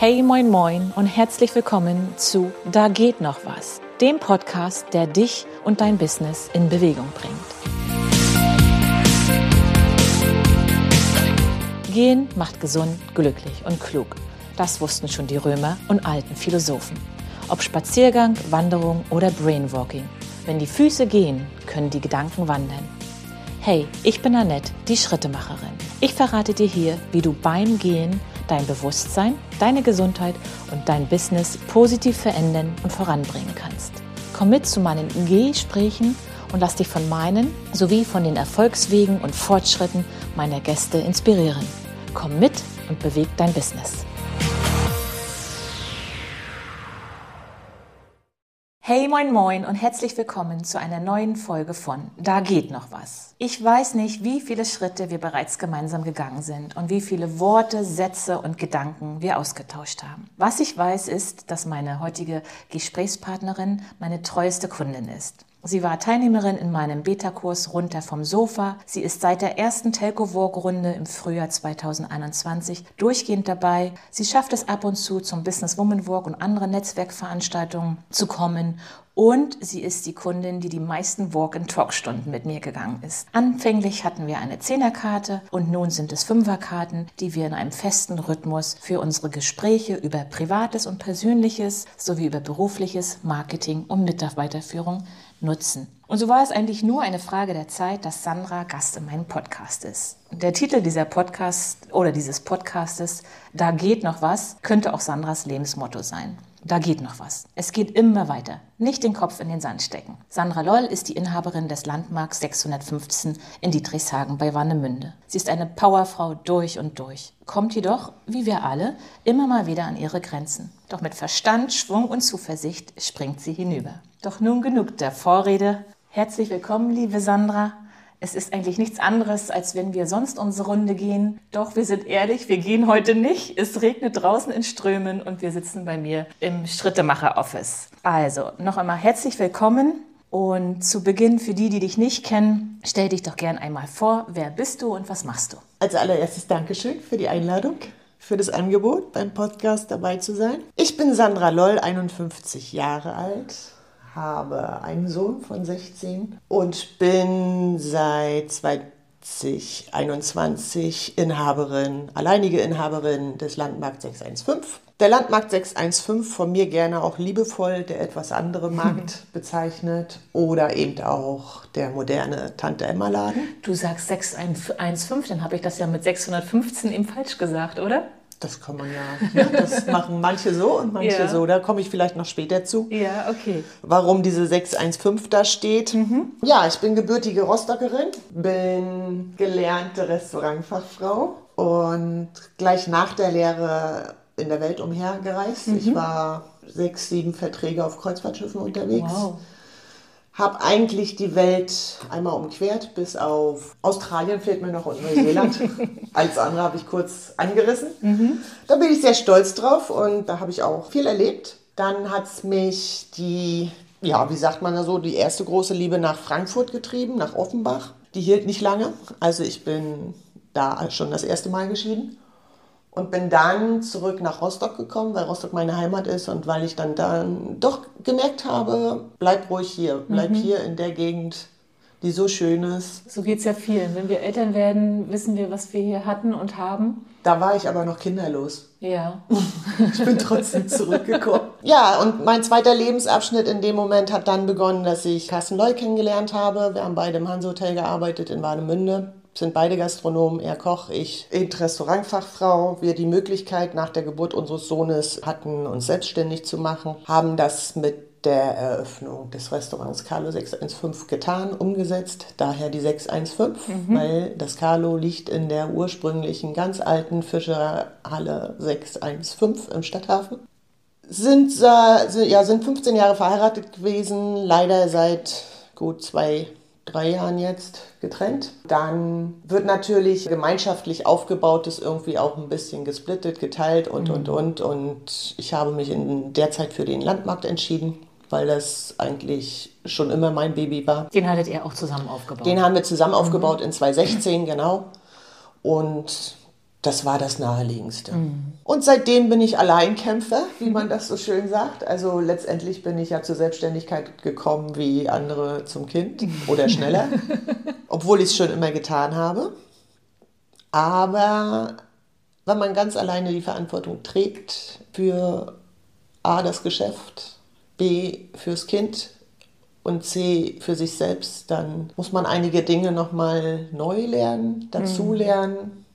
Hey, moin, moin und herzlich willkommen zu Da geht noch was, dem Podcast, der dich und dein Business in Bewegung bringt. Gehen macht gesund, glücklich und klug. Das wussten schon die Römer und alten Philosophen. Ob Spaziergang, Wanderung oder Brainwalking. Wenn die Füße gehen, können die Gedanken wandern. Hey, ich bin Annette, die Schrittemacherin. Ich verrate dir hier, wie du beim Gehen dein Bewusstsein, deine Gesundheit und dein Business positiv verändern und voranbringen kannst. Komm mit zu meinen Gesprächen und lass dich von meinen sowie von den Erfolgswegen und Fortschritten meiner Gäste inspirieren. Komm mit und beweg dein Business. Hey, moin, moin und herzlich willkommen zu einer neuen Folge von Da geht noch was. Ich weiß nicht, wie viele Schritte wir bereits gemeinsam gegangen sind und wie viele Worte, Sätze und Gedanken wir ausgetauscht haben. Was ich weiß, ist, dass meine heutige Gesprächspartnerin meine treueste Kundin ist. Sie war Teilnehmerin in meinem Beta-Kurs Runter vom Sofa. Sie ist seit der ersten Telco-Walk-Runde im Frühjahr 2021 durchgehend dabei. Sie schafft es ab und zu zum Business Woman Walk und anderen Netzwerkveranstaltungen zu kommen und sie ist die Kundin, die die meisten Walk-and-Talk-Stunden mit mir gegangen ist. Anfänglich hatten wir eine Zehnerkarte und nun sind es Fünferkarten, die wir in einem festen Rhythmus für unsere Gespräche über Privates und Persönliches sowie über berufliches, Marketing und Mitarbeiterführung nutzen. Und so war es eigentlich nur eine Frage der Zeit, dass Sandra Gast in meinem Podcast ist. Der Titel dieser Podcast oder dieses Podcastes, Da geht noch was, könnte auch Sandras Lebensmotto sein. Da geht noch was. Es geht immer weiter. Nicht den Kopf in den Sand stecken. Sandra Loll ist die Inhaberin des Landmarks 615 in Dietrichshagen bei Warnemünde. Sie ist eine Powerfrau durch und durch, kommt jedoch, wie wir alle, immer mal wieder an ihre Grenzen. Doch mit Verstand, Schwung und Zuversicht springt sie hinüber. Doch nun genug der Vorrede. Herzlich willkommen, liebe Sandra. Es ist eigentlich nichts anderes, als wenn wir sonst unsere Runde gehen. Doch wir sind ehrlich, wir gehen heute nicht. Es regnet draußen in Strömen und wir sitzen bei mir im Schrittemacher-Office. Also, noch einmal herzlich willkommen. Und zu Beginn, für die, die dich nicht kennen, stell dich doch gern einmal vor. Wer bist du und was machst du? Als allererstes Dankeschön für die Einladung, für das Angebot, beim Podcast dabei zu sein. Ich bin Sandra Loll, 51 Jahre alt, habe einen Sohn von 16 und bin seit 2021 Inhaberin, alleinige Inhaberin des Landmarkt 615. Der Landmarkt 615, von mir gerne auch liebevoll der etwas andere Markt bezeichnet oder eben auch der moderne Tante Emma Laden. Du sagst 615, dann habe ich das ja mit 615 eben falsch gesagt, oder? Das kann man ja. Ne? Das machen manche so und manche ja. so. Da komme ich vielleicht noch später zu. Ja, okay. Warum diese 615 da steht. Mhm. Ja, ich bin gebürtige Rostockerin, bin gelernte Restaurantfachfrau und gleich nach der Lehre in der Welt umhergereist. Mhm. Ich war sechs, sieben Verträge auf Kreuzfahrtschiffen unterwegs. Wow habe eigentlich die Welt einmal umquert, bis auf Australien fehlt mir noch und Neuseeland. Als andere habe ich kurz angerissen. Mhm. Da bin ich sehr stolz drauf und da habe ich auch viel erlebt. Dann hat es mich die, ja, wie sagt man da so, die erste große Liebe nach Frankfurt getrieben, nach Offenbach. Die hielt nicht lange. Also ich bin da schon das erste Mal geschieden und bin dann zurück nach Rostock gekommen, weil Rostock meine Heimat ist und weil ich dann, dann doch gemerkt habe, bleib ruhig hier, bleib mhm. hier in der Gegend, die so schön ist. So geht es ja vielen. Wenn wir Eltern werden, wissen wir, was wir hier hatten und haben. Da war ich aber noch kinderlos. Ja. ich bin trotzdem zurückgekommen. Ja, und mein zweiter Lebensabschnitt in dem Moment hat dann begonnen, dass ich Carsten Loy kennengelernt habe. Wir haben beide im Hans Hotel gearbeitet in Warnemünde sind beide Gastronomen, er Koch, ich Restaurantfachfrau. Wir die Möglichkeit nach der Geburt unseres Sohnes hatten, uns selbstständig zu machen, haben das mit der Eröffnung des Restaurants Carlo 615 getan, umgesetzt, daher die 615, mhm. weil das Carlo liegt in der ursprünglichen ganz alten Fischerhalle 615 im Stadthafen. Sind, äh, ja, sind 15 Jahre verheiratet gewesen, leider seit gut zwei drei Jahren jetzt getrennt. Dann wird natürlich gemeinschaftlich aufgebautes irgendwie auch ein bisschen gesplittet, geteilt und, mhm. und, und. Und ich habe mich in der Zeit für den Landmarkt entschieden, weil das eigentlich schon immer mein Baby war. Den hattet ihr auch zusammen aufgebaut? Den haben wir zusammen mhm. aufgebaut in 2016, genau. Und das war das Naheliegendste. Mhm. Und seitdem bin ich Alleinkämpfer, wie man das so schön sagt. Also letztendlich bin ich ja zur Selbstständigkeit gekommen wie andere zum Kind oder schneller, obwohl ich es schon immer getan habe. Aber wenn man ganz alleine die Verantwortung trägt für A, das Geschäft, B, fürs Kind und C, für sich selbst, dann muss man einige Dinge nochmal neu lernen, dazulernen. Mhm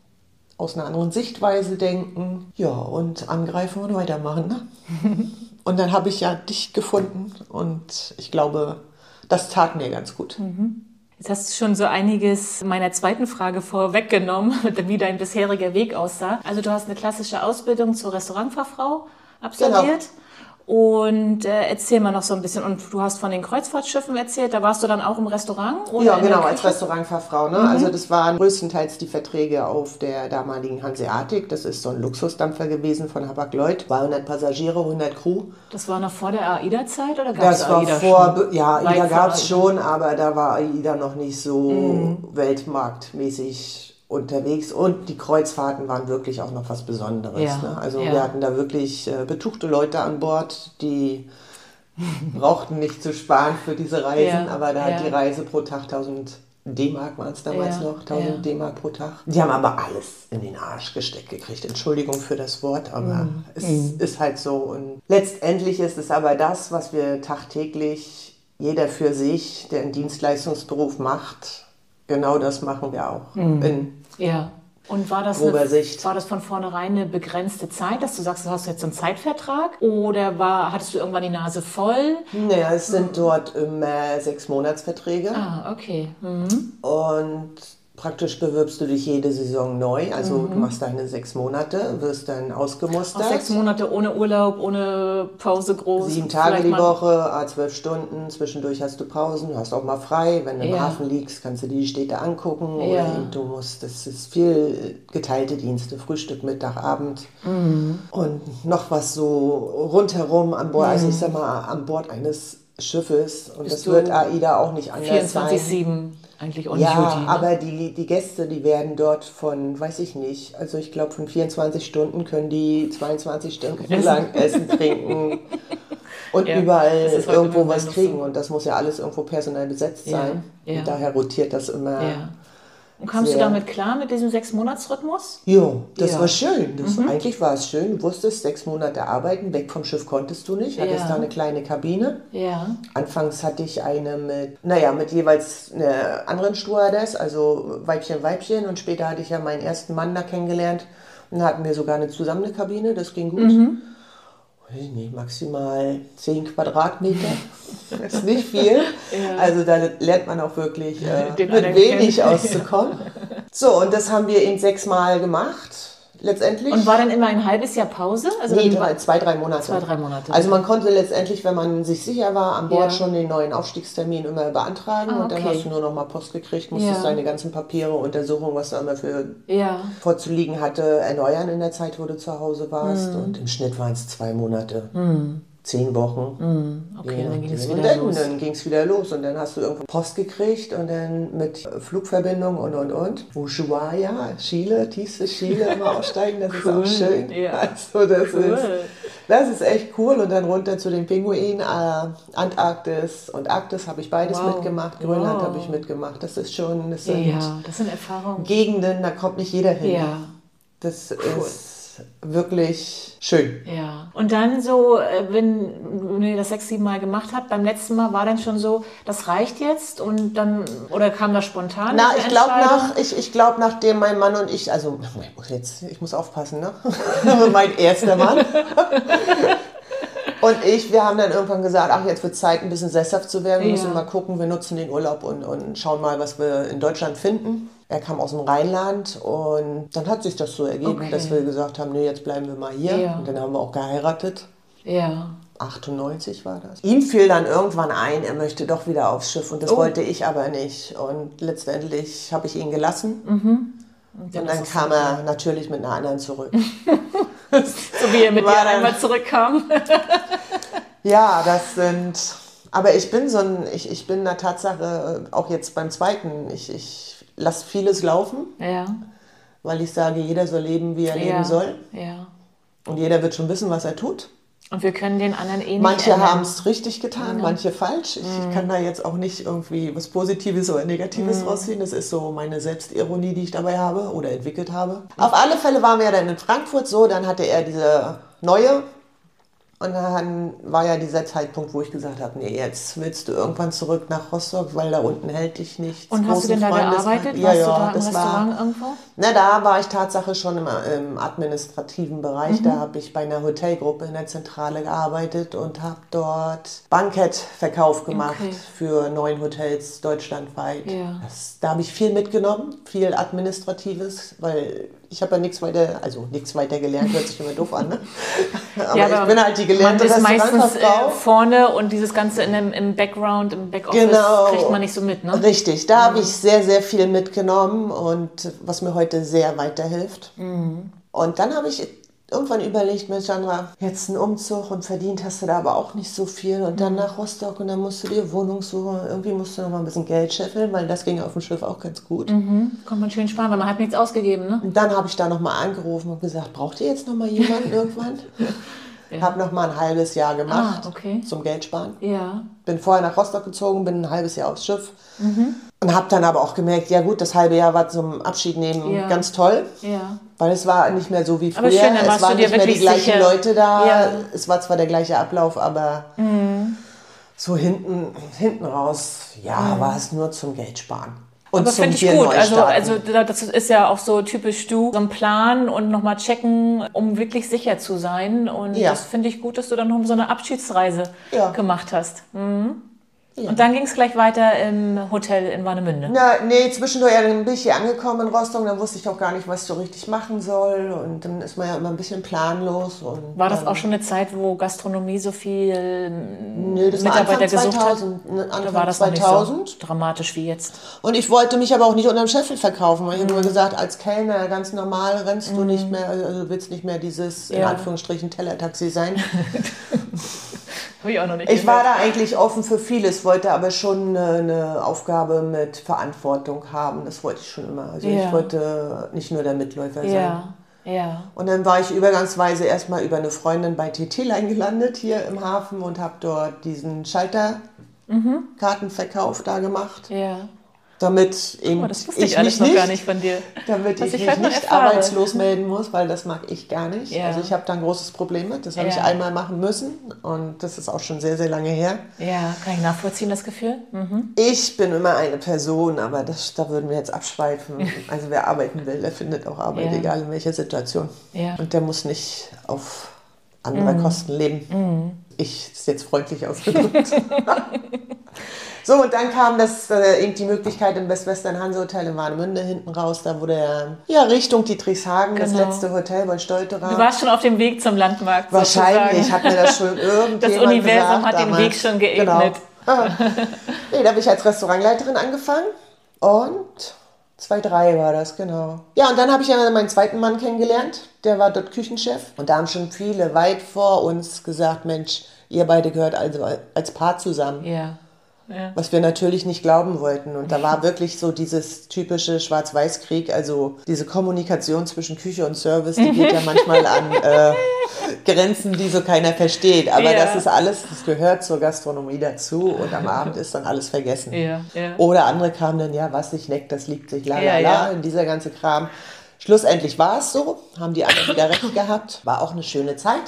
aus einer anderen Sichtweise denken, ja, und angreifen und weitermachen. Ne? und dann habe ich ja dich gefunden und ich glaube, das tat mir ganz gut. Mhm. Jetzt hast du schon so einiges meiner zweiten Frage vorweggenommen, wie dein bisheriger Weg aussah. Also du hast eine klassische Ausbildung zur Restaurantfachfrau absolviert. Genau. Und äh, erzähl mal noch so ein bisschen. Und du hast von den Kreuzfahrtschiffen erzählt, da warst du dann auch im Restaurant? Oder ja, genau, als Restaurantfachfrau. Ne? Mhm. Also das waren größtenteils die Verträge auf der damaligen Hanseatic. Das ist so ein Luxusdampfer gewesen von Hapag-Lloyd. 200 Passagiere, 100 Crew. Das war noch vor der AIDA-Zeit oder gab es AIDA vor, schon? Ja, AIDA gab es schon, aber da war AIDA noch nicht so mhm. weltmarktmäßig unterwegs und die Kreuzfahrten waren wirklich auch noch was Besonderes. Ja, ne? Also ja. wir hatten da wirklich äh, betuchte Leute an Bord, die brauchten nicht zu sparen für diese Reisen, ja, aber da hat die Reise pro Tag 1000 D-Mark waren es damals noch, 1000 D-Mark pro Tag. Die haben aber alles in den Arsch gesteckt gekriegt. Entschuldigung für das Wort, aber mm. es mm. ist halt so. Und letztendlich ist es aber das, was wir tagtäglich, jeder für sich, der einen Dienstleistungsberuf macht, genau das machen wir auch. Mm. In ja. Und war das, eine, war das von vornherein eine begrenzte Zeit, dass du sagst, du hast jetzt einen Zeitvertrag? Oder war, hattest du irgendwann die Nase voll? Naja, es sind dort immer sechs Monatsverträge. Ah, okay. Mhm. Und Praktisch bewirbst du dich jede Saison neu, also mhm. du machst deine sechs Monate, wirst dann ausgemustert. Auch sechs Monate ohne Urlaub, ohne Pause groß. Sieben Tage die Woche, zwölf Stunden, zwischendurch hast du Pausen, du hast auch mal frei. Wenn du ja. im Hafen liegst, kannst du dir die Städte angucken. Ja. Oder du musst, das ist viel geteilte Dienste, Frühstück, Mittag, Abend. Mhm. Und noch was so rundherum an Bord, mhm. also ich sag mal, an Bord eines Schiffes. Und Bist das wird AIDA auch nicht anders 24 sein. 7 eigentlich on ja, duty. Ja, ne? aber die, die Gäste, die werden dort von, weiß ich nicht, also ich glaube von 24 Stunden können die 22 Stunden essen. lang essen, trinken und ja, überall irgendwo was kriegen. So. Und das muss ja alles irgendwo personell besetzt sein. Ja, und daher rotiert das immer. Und kamst sehr. du damit klar mit diesem Sechs-Monats-Rhythmus? Jo, das ja. war schön. Das, mhm. Eigentlich war es schön. Du wusstest, sechs Monate arbeiten, weg vom Schiff konntest du nicht. Hattest ja. da eine kleine Kabine. Ja. Anfangs hatte ich eine mit, naja, mit jeweils einer anderen Stewardess, also Weibchen, Weibchen. Und später hatte ich ja meinen ersten Mann da kennengelernt. Und da hatten wir sogar eine zusammen eine Kabine, das ging gut. Mhm nicht, maximal 10 Quadratmeter. Das ist nicht viel. Ja. Also da lernt man auch wirklich äh, mit wenig auszukommen. So, und das haben wir eben sechsmal gemacht letztendlich. Und war dann immer ein halbes Jahr Pause? Also nee, drei, zwei, drei Monate. Zwei, drei Monate. Also man konnte letztendlich, wenn man sich sicher war, an Bord ja. schon den neuen Aufstiegstermin immer beantragen ah, okay. und dann hast du nur noch mal Post gekriegt, musstest ja. deine ganzen Papiere, Untersuchungen, was du immer für ja. vorzuliegen hatte, erneuern in der Zeit, wo du zu Hause warst. Mhm. Und im Schnitt waren es zwei Monate. Mhm zehn Wochen. Mm, okay, dann ging es wieder dann, los. Dann ging es wieder los und dann hast du irgendwo Post gekriegt und dann mit Flugverbindung und und und. Ushuaia, Chile, tiefste Chile immer aussteigen, das cool. ist auch schön. Ja. Also das cool. ist das ist echt cool und dann runter zu den Pinguinen, äh, Antarktis und Arktis habe ich beides wow. mitgemacht, Grönland wow. habe ich mitgemacht. Das ist schon, das sind, ja, das sind Erfahrungen. Gegenden, da kommt nicht jeder hin. Ja. Das cool. ist wirklich schön. Ja. Und dann so, äh, wenn, wenn ihr das sechs, sieben Mal gemacht habt, beim letzten Mal war dann schon so, das reicht jetzt und dann, oder kam das spontan? Na, ich glaube nach, ich, ich glaube nachdem mein Mann und ich, also ich muss jetzt, ich muss aufpassen, ne? mein erster Mann. Und ich, wir haben dann irgendwann gesagt, ach, jetzt wird Zeit, ein bisschen sesshaft zu werden. Wir ja. müssen mal gucken, wir nutzen den Urlaub und, und schauen mal, was wir in Deutschland finden. Er kam aus dem Rheinland und dann hat sich das so ergeben, okay. dass wir gesagt haben, nee, jetzt bleiben wir mal hier. Ja. Und dann haben wir auch geheiratet. Ja. 98 war das. Ihm fiel dann irgendwann ein, er möchte doch wieder aufs Schiff und das oh. wollte ich aber nicht. Und letztendlich habe ich ihn gelassen. Mhm. Und, und dann kam er natürlich mit einer anderen zurück. so wie er mit dir einmal zurückkam. ja, das sind. Aber ich bin so ein, ich, ich bin der Tatsache, auch jetzt beim zweiten, ich, ich lasse vieles laufen. Ja. weil ich sage, jeder soll leben, wie er ja. leben soll. Ja. Und jeder wird schon wissen, was er tut. Und wir können den anderen eh nicht Manche haben es richtig getan, manche falsch. Ich Mhm. kann da jetzt auch nicht irgendwie was Positives oder Negatives rausziehen. Das ist so meine Selbstironie, die ich dabei habe oder entwickelt habe. Auf alle Fälle waren wir dann in Frankfurt so, dann hatte er diese neue. Und dann war ja dieser Zeitpunkt, wo ich gesagt habe, nee, jetzt willst du irgendwann zurück nach Rostock, weil da unten hält dich nichts. Und hast du denn da Freundes- gearbeitet? Ja, Warst ja, du da im das war, irgendwo? na, da war ich Tatsache schon im, im administrativen Bereich. Mhm. Da habe ich bei einer Hotelgruppe in der Zentrale gearbeitet und habe dort Bankettverkauf gemacht Okay. für neun Hotels deutschlandweit. Ja. Das, da habe ich viel mitgenommen, viel Administratives, weil ich habe ja nichts weiter, also nichts weiter gelernt, hört sich immer doof an, ne? Aber, Ja, ich bin halt die gelernte man ist meistens äh, vorne und dieses Ganze in dem, im Background, im Backoffice Genau. kriegt man nicht so mit, ne? Richtig, da habe ich sehr, sehr viel mitgenommen und was mir heute sehr weiterhilft. Mhm. Und dann habe ich irgendwann überlegt, Mensch, Sandra, jetzt ein Umzug und verdient hast du da aber auch nicht so viel und Mhm. dann nach Rostock und dann musst du dir Wohnung suchen. Irgendwie musst du noch mal ein bisschen Geld scheffeln, weil das ging auf dem Schiff auch ganz gut. Mhm. Kann man schön sparen, weil man hat nichts ausgegeben, ne? Und dann habe ich da noch mal angerufen und gesagt, braucht ihr jetzt noch mal jemanden irgendwann? Habe noch mal ein halbes Jahr gemacht Ah, okay. zum Geld sparen. Ja. bin vorher nach Rostock gezogen, bin ein halbes Jahr aufs Schiff Mhm. und habe dann aber auch gemerkt, ja gut, das halbe Jahr war zum Abschied nehmen Ja. ganz toll, Ja. weil es war nicht mehr so wie früher. Aber schön, dann es waren nicht mehr die gleichen sicher. Leute da. Ja. Es war zwar der gleiche Ablauf, aber Mhm. so hinten, hinten raus, ja, war es nur zum Geld sparen. Und zum finde ich gut. Also, also da- das ist ja auch so typisch du, so ein Plan und nochmal checken, um wirklich sicher zu sein. Und Ja. das finde ich gut, dass du dann noch so eine Abschiedsreise Ja. gemacht hast. Mhm. Und dann ging es gleich weiter im Hotel in Warnemünde. Na, nee, zwischendurch ja, dann bin ich hier angekommen in Rostock, dann wusste ich auch gar nicht, was ich so richtig machen soll. Und dann ist man ja immer ein bisschen planlos. Und War das dann- auch schon eine Zeit, wo Gastronomie so viel Nee, das war Mitarbeiter Anfang gesucht 2000, ne, hat? Oder Anfang war das noch nicht 2000. so dramatisch wie jetzt? Und ich wollte mich aber auch nicht unterm Scheffel verkaufen. weil Ich Mhm. habe nur gesagt, als Kellner ganz normal rennst du nicht mehr, also du willst nicht mehr dieses in Ja. Anführungsstrichen Tellertaxi sein. Habe ich auch noch nicht Ich war da eigentlich offen für vieles, wollte aber schon eine, Aufgabe mit Verantwortung haben. Das wollte ich schon immer. Also Ja. ich wollte nicht nur der Mitläufer sein. Ja, ja. Und dann war ich übergangsweise erstmal über eine Freundin bei TT-Line gelandet hier im Hafen und habe dort diesen Schalterkartenverkauf da gemacht, Ja. Damit eben Oh, das wusste ich, ich alles mich noch gar nicht, nicht von dir. damit ich ich mich noch nicht erfahre. arbeitslos melden muss, weil das mag ich gar nicht. Ja. Also ich habe da ein großes Problem mit. Das habe ich Ja. einmal machen müssen und das ist auch schon sehr, sehr lange her. Ja, kann ich nachvollziehen, das Gefühl? Mhm. Ich bin immer eine Person, aber das, da würden wir jetzt abschweifen. Also wer arbeiten will, der findet auch Arbeit, Ja. egal in welcher Situation. Und der muss nicht auf andere Kosten leben. Ich ist jetzt freundlich ausgedrückt. so, und dann kam das, äh, eben die Möglichkeit im Best Western Hanse Hotel in Warnemünde hinten raus. Da wurde er, ja, Richtung Dietrichshagen, das Genau. letzte Hotel bei Stolterer. Du warst schon auf dem Weg zum Landmarkt. Wahrscheinlich hat mir das schon irgendjemand Das Universum gesagt hat den damals. Weg schon geebnet. Genau. Ah. nee, da habe ich als Restaurantleiterin angefangen und 2-3 war das, genau. Ja, und dann habe ich ja meinen zweiten Mann kennengelernt, der war dort Küchenchef und da haben schon viele weit vor uns gesagt, Mensch, ihr beide gehört also als Paar zusammen. Ja. ja. Was wir natürlich nicht glauben wollten. Und da war wirklich so dieses typische Schwarz-Weiß-Krieg, also diese Kommunikation zwischen Küche und Service, die geht ja manchmal an äh, Grenzen, die so keiner versteht. Aber Ja. das ist alles, das gehört zur Gastronomie dazu und am Abend ist dann alles vergessen. Ja. Oder andere kamen dann, ja, was sich neckt, das liegt sich, la la la, in dieser ganze Kram. Schlussendlich war es so, haben die anderen wieder recht gehabt, war auch eine schöne Zeit.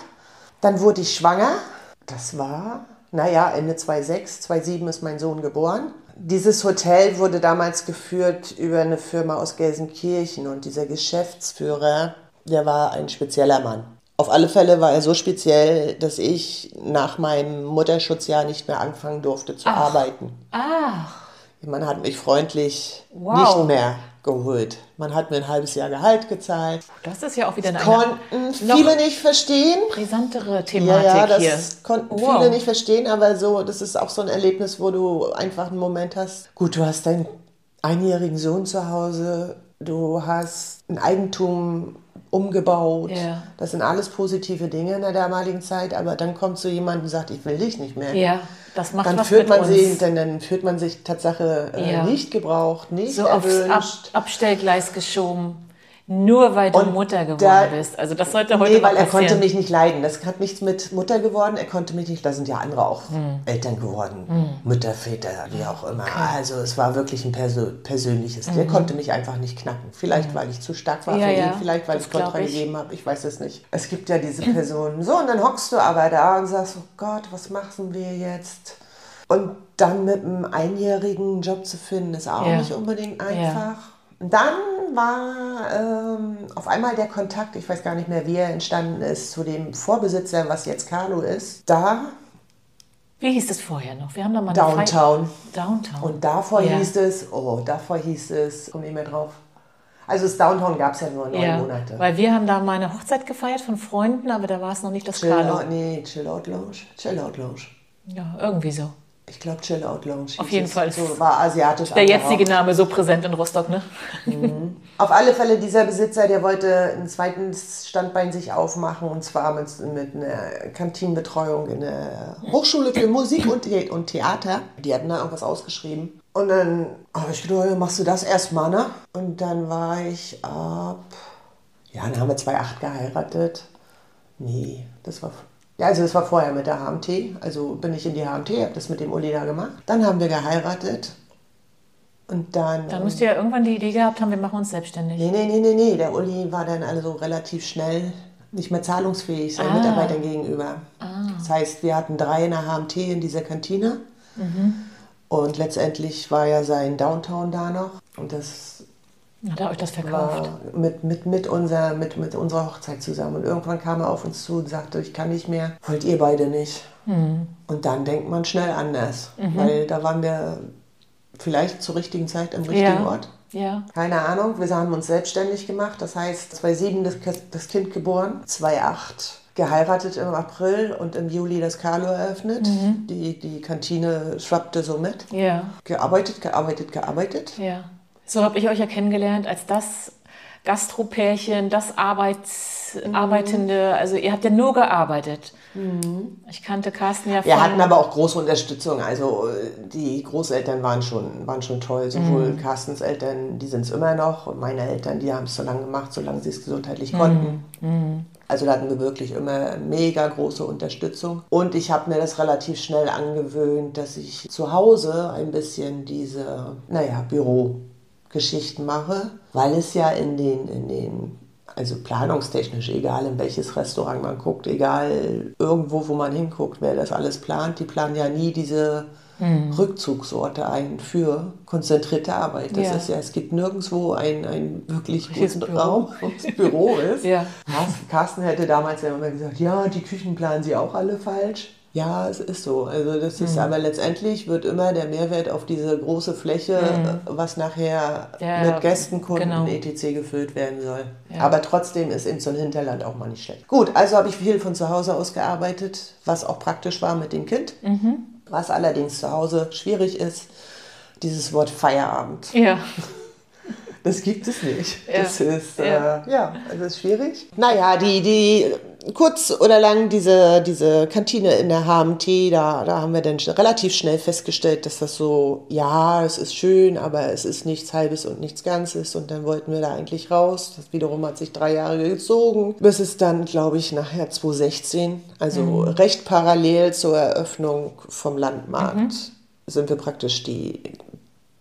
Dann wurde ich schwanger, das war, naja, Ende 2006, 2007 ist mein Sohn geboren. Dieses Hotel wurde damals geführt über eine Firma aus Gelsenkirchen und dieser Geschäftsführer, der war ein spezieller Mann. Auf alle Fälle war er so speziell, dass ich nach meinem Mutterschutzjahr nicht mehr anfangen durfte zu arbeiten. Ach, Man hat mich freundlich Wow. nicht mehr geholt. Man hat mir ein halbes Jahr Gehalt gezahlt. das ist ja auch wieder eine Konnten viele nicht verstehen. brisantere Ja, Thematik ja, das hier. konnten Wow. viele nicht verstehen, aber so, das ist auch so ein Erlebnis, wo du einfach einen Moment hast. Gut, du hast deinen einjährigen Sohn zu Hause, du hast ein Eigentum umgebaut. Ja. Das sind alles positive Dinge in der damaligen Zeit, aber dann kommt so jemand und sagt, ich will dich nicht mehr. Ja, das macht Dann was fühlt man uns. sich, dann, dann fühlt man sich Tatsache äh, Ja. nicht gebraucht, nicht so aufs Ab erwünscht. Abstellgleis geschoben. Nur weil du Und Mutter geworden da- bist. Also das sollte heute Nee, weil er konnte mich nicht leiden. Das hat nichts mit Mutter geworden. Er konnte mich nicht, da sind ja andere auch Hm. Eltern geworden. Mütter, Väter, wie auch immer. Also es war wirklich ein Persö persönliches. Der konnte mich einfach nicht knacken. Vielleicht, weil ich zu stark war Mhm. Ja, für ja, ihn, vielleicht, weil das ich Kontra gegeben habe. Ich weiß es nicht. Es gibt ja diese Personen. So, und dann hockst du aber da und sagst, oh Gott, was machen wir jetzt? Und dann mit einem einjährigen Job zu finden, ist auch Ja. nicht unbedingt einfach. Dann war ähm, auf einmal der Kontakt, ich weiß gar nicht mehr, wie er entstanden ist, zu dem Vorbesitzer, was jetzt Carlo ist, da Wie hieß es vorher noch? Wir haben da mal Downtown. Downtown. Und davor Ja. hieß es, oh, davor hieß es, komm nicht mehr drauf. Also das Downtown gab es ja nur neun ja, Monate. weil wir haben da mal eine Hochzeit gefeiert von Freunden, aber da war es noch nicht das Chill Carlo. out, nee, Chill Out Lounge. Chill Out Lounge. Ja, irgendwie so. Ich glaube Chill Out Lounge. Auf jeden. Fall. So war asiatisch. Der jetzige Name so präsent in Rostock, ne? Auf alle Fälle, dieser Besitzer, der wollte ein zweites Standbein sich aufmachen und zwar mit, mit einer Kantinenbetreuung in der Hochschule für Musik und, und Theater. Die hatten da irgendwas ausgeschrieben. Und dann habe ich gedacht, machst du das erstmal, ne? Und dann war ich ab, ja, dann haben wir 2008 geheiratet. Nee, das war, ja, also das war vorher mit der HMT. Also bin ich in die HMT, habe das mit dem Uli da gemacht. Dann haben wir geheiratet. Und dann... Dann müsst ihr ja irgendwann die Idee gehabt haben, wir machen uns selbstständig. Nee, nee, nee, nee, nee. Der Uli war dann also relativ schnell nicht mehr zahlungsfähig seinen Ah. Mitarbeitern gegenüber. Das heißt, wir hatten drei in der HMT in dieser Kantine. Mhm. Und letztendlich war ja sein Downtown da noch. Und das Hat er euch das verkauft? mit, mit, mit, unser, mit, mit unserer Hochzeit zusammen. Und irgendwann kam er auf uns zu und sagte, ich kann nicht mehr. Wollt ihr beide nicht? Mhm. Und dann denkt man schnell anders. Weil da waren wir vielleicht zur richtigen Zeit im richtigen ja. Ort. Ja. Keine Ahnung, wir haben uns selbstständig gemacht. Das heißt, 2007 das, das Kind geboren, 2008 geheiratet im April und im Juli das Carlo eröffnet. Die, die Kantine schwappte so mit. Ja. Gearbeitet, gearbeitet, gearbeitet. Ja. So habe ich euch ja kennengelernt als das Gastropärchen, das Arbeits Mhm. Arbeitende. Also ihr habt ja nur gearbeitet. Ich kannte Carsten ja. Wir hatten aber auch große Unterstützung. Also äh, die Großeltern waren schon, waren schon toll. Sowohl Mhm. Carstens Eltern, die sind es immer noch. Und meine Eltern, die haben es so lange gemacht, solange sie es gesundheitlich Mhm. konnten. Also da hatten wir wirklich immer mega große Unterstützung. Und ich habe mir das relativ schnell angewöhnt, dass ich zu Hause ein bisschen diese, naja, Bürogeschichten mache, weil es ja in den, in den also planungstechnisch, egal in welches Restaurant man guckt, egal irgendwo, wo man hinguckt, wer das alles plant, die planen ja nie diese Rückzugsorte ein für konzentrierte Arbeit. Das Ja. ist ja, es gibt nirgendwo einen, einen wirklich guten Büro. Raum, wo das Büro ist. Ja. Carsten hätte damals ja immer gesagt, ja, die Küchen planen sie auch alle falsch. Ja, es ist so. Also das Mhm. ist, aber letztendlich wird immer der Mehrwert auf diese große Fläche, was nachher Mhm. Ja, mit Gästen, Kunden, genau. etc. gefüllt werden soll. Ja. Aber trotzdem ist eben so ein Hinterland auch mal nicht schlecht. Gut, also habe ich viel von zu Hause aus gearbeitet, was auch praktisch war mit dem Kind. Mhm. Was allerdings zu Hause schwierig ist, dieses Wort Feierabend. Ja. Das gibt es nicht. Ja. Das ist, Ja. äh, ja, das ist schwierig. Naja, die, die, kurz oder lang diese, diese Kantine in der HMT, da, da haben wir dann relativ schnell festgestellt, dass das so, ja, es ist schön, aber es ist nichts Halbes und nichts Ganzes. Und dann wollten wir da eigentlich raus. Das wiederum hat sich drei Jahre gezogen, bis es dann, glaube ich, nachher 2016, also Mhm. recht parallel zur Eröffnung vom Landmarkt, sind wir praktisch die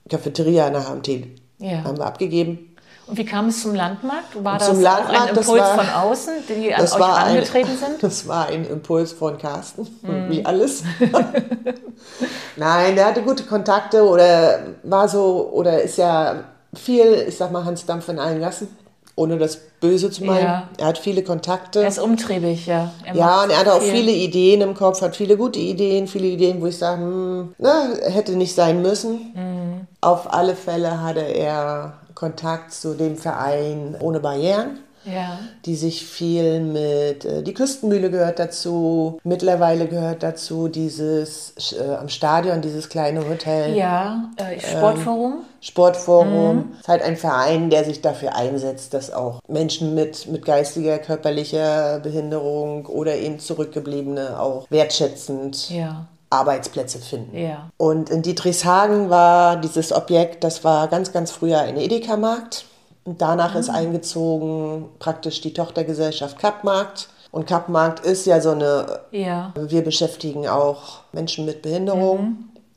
Cafeteria in der HMT Ja. haben wir abgegeben. Und wie kam es zum Landmarkt? War das Landmarkt, ein Impuls war- von außen, die an euch war, ein, angetreten sind? das war ein Impuls von Carsten, Mhm. wie alles. Nein, der hatte gute Kontakte oder war so, oder ist ja viel, ich sag mal, Hans Dampf in allen Gassen, ohne das Böse zu meinen. Ja. Er hat viele Kontakte. Er ist umtriebig, ja. Er Ja, und er hatte auch viel. viele Ideen im Kopf, hat viele gute Ideen, viele Ideen, wo ich sage, hm, na, hätte nicht sein müssen. Mhm. Auf alle Fälle hatte er Kontakt zu dem Verein Ohne Barrieren Ja. die sich viel mit, äh, die Küstenmühle gehört dazu, mittlerweile gehört dazu dieses äh, am Stadion, dieses kleine Hotel, Ja, äh, Sportforum. Sportforum. Es ist halt ein Verein, der sich dafür einsetzt, dass auch Menschen mit, mit geistiger, körperlicher Behinderung oder eben Zurückgebliebene auch wertschätzend ja, Arbeitsplätze finden. ja. Und in Dietrichshagen war dieses Objekt, das war ganz, ganz früher ein Edeka-Markt. Und danach ist eingezogen praktisch die Tochtergesellschaft Kappmarkt. Und Kappmarkt ist ja so eine, Ja. wir beschäftigen auch Menschen mit Behinderung.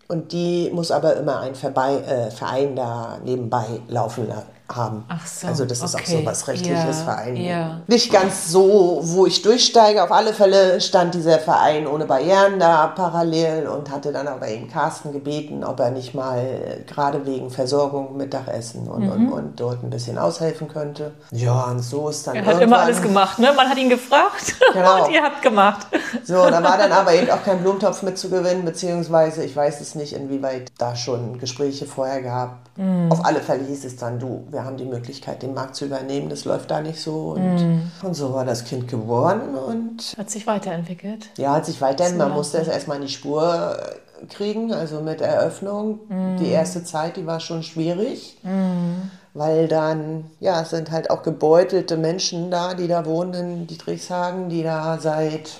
Und die muss aber immer ein Verbei äh, Verein da nebenbei laufen la- haben. Ach so, Also das ist auch okay. so was rechtliches Ja, Verein. ja. Nicht ganz so, wo ich durchsteige. Auf alle Fälle stand dieser Verein ohne Barrieren da parallel und hatte dann aber eben Carsten gebeten, ob er nicht mal gerade wegen Versorgung, Mittagessen und, Mhm. und, und dort ein bisschen aushelfen könnte. Ja, und so ist dann Er hat immer alles gemacht, ne? Man hat ihn gefragt Genau. und ihr habt gemacht. so, da war dann aber eben auch kein Blumentopf mitzugewinnen, beziehungsweise ich weiß es nicht, inwieweit da schon Gespräche vorher gab. Auf alle Fälle hieß es dann, du, wir haben die Möglichkeit, den Markt zu übernehmen, das läuft da nicht so. Und, und so war das Kind geboren und Hat sich weiterentwickelt. ja, hat sich weiterhin, man musste es erstmal in die Spur äh, kriegen, also mit Eröffnung. Die erste Zeit, die war schon schwierig, weil dann, ja, es sind halt auch gebeutelte Menschen da, die da wohnen in Dietrichshagen, die da seit,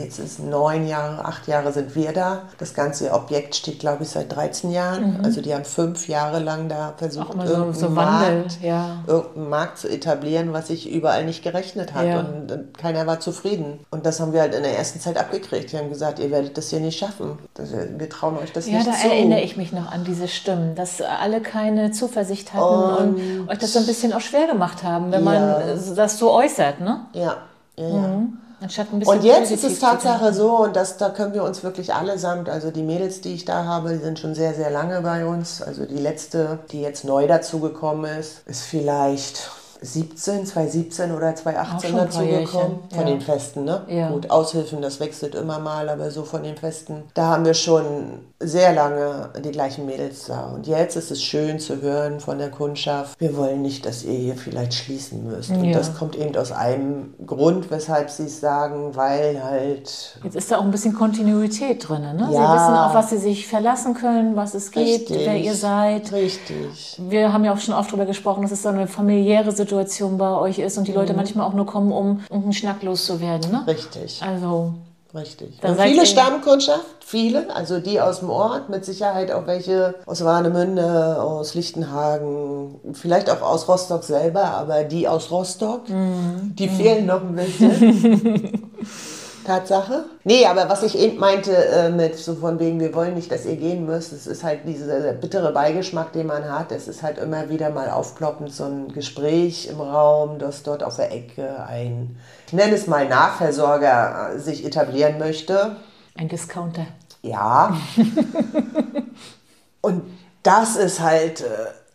jetzt ist neun Jahre, acht Jahre sind wir da. Das ganze Objekt steht, glaube ich, seit 13 Jahren. Also die haben fünf Jahre lang da versucht, Mhm. So, irgendeinen so Markt ja. irgendeinen Markt zu etablieren, was sich überall nicht gerechnet hat. Ja. Und, und keiner war zufrieden. Und das haben wir halt in der ersten Zeit abgekriegt. Wir haben gesagt, ihr werdet das hier nicht schaffen. Das, wir trauen euch das Ja, nicht da zu. erinnere ich mich noch an diese Stimmen, dass alle keine Zuversicht hatten und, euch das so ein bisschen auch schwer gemacht haben, wenn man Ja. äh, das so äußert, ne? Ja, ja, ja. Bisschen Und jetzt ist es Tatsache so, und das, da können wir uns wirklich allesamt, also die Mädels, die ich da habe, die sind schon sehr, sehr lange bei uns. Also die letzte, die jetzt neu dazugekommen ist, ist vielleicht 17, 2017 oder 2018 schon ein paar dazugekommen. Von ja. den Festen, ne? Ja. Gut, Aushilfen, das wechselt immer mal, aber so von den Festen. Da haben wir schon sehr lange die gleichen Mädels da. Und jetzt ist es schön zu hören von der Kundschaft, wir wollen nicht, dass ihr hier vielleicht schließen müsst. Und Ja. das kommt eben aus einem Grund, weshalb sie es sagen, weil halt Jetzt ist da auch ein bisschen Kontinuität drin. Ne? Sie wissen auch, was sie sich verlassen können, was es geht, Richtig. wer ihr seid. Richtig. Wir haben ja auch schon oft darüber gesprochen, dass es so eine familiäre Situation bei euch ist und die Mhm. Leute manchmal auch nur kommen, um irgendeinen Schnack loszuwerden. Ne? Richtig. Also, Richtig. Viele Stammkundschaft, viele, also die aus dem Ort, mit Sicherheit auch welche aus Warnemünde, aus Lichtenhagen, vielleicht auch aus Rostock selber, aber die aus Rostock, Mhm. die fehlen noch ein bisschen. Tatsache. Nee, aber was ich eben meinte äh, mit so von wegen, wir wollen nicht, dass ihr gehen müsst, es ist halt dieser bittere Beigeschmack, den man hat. Es ist halt immer wieder mal aufploppend, so ein Gespräch im Raum, dass dort auf der Ecke ein, ich nenne es mal Nachversorger, äh, sich etablieren möchte. ein Discounter. Ja. Und das ist halt äh,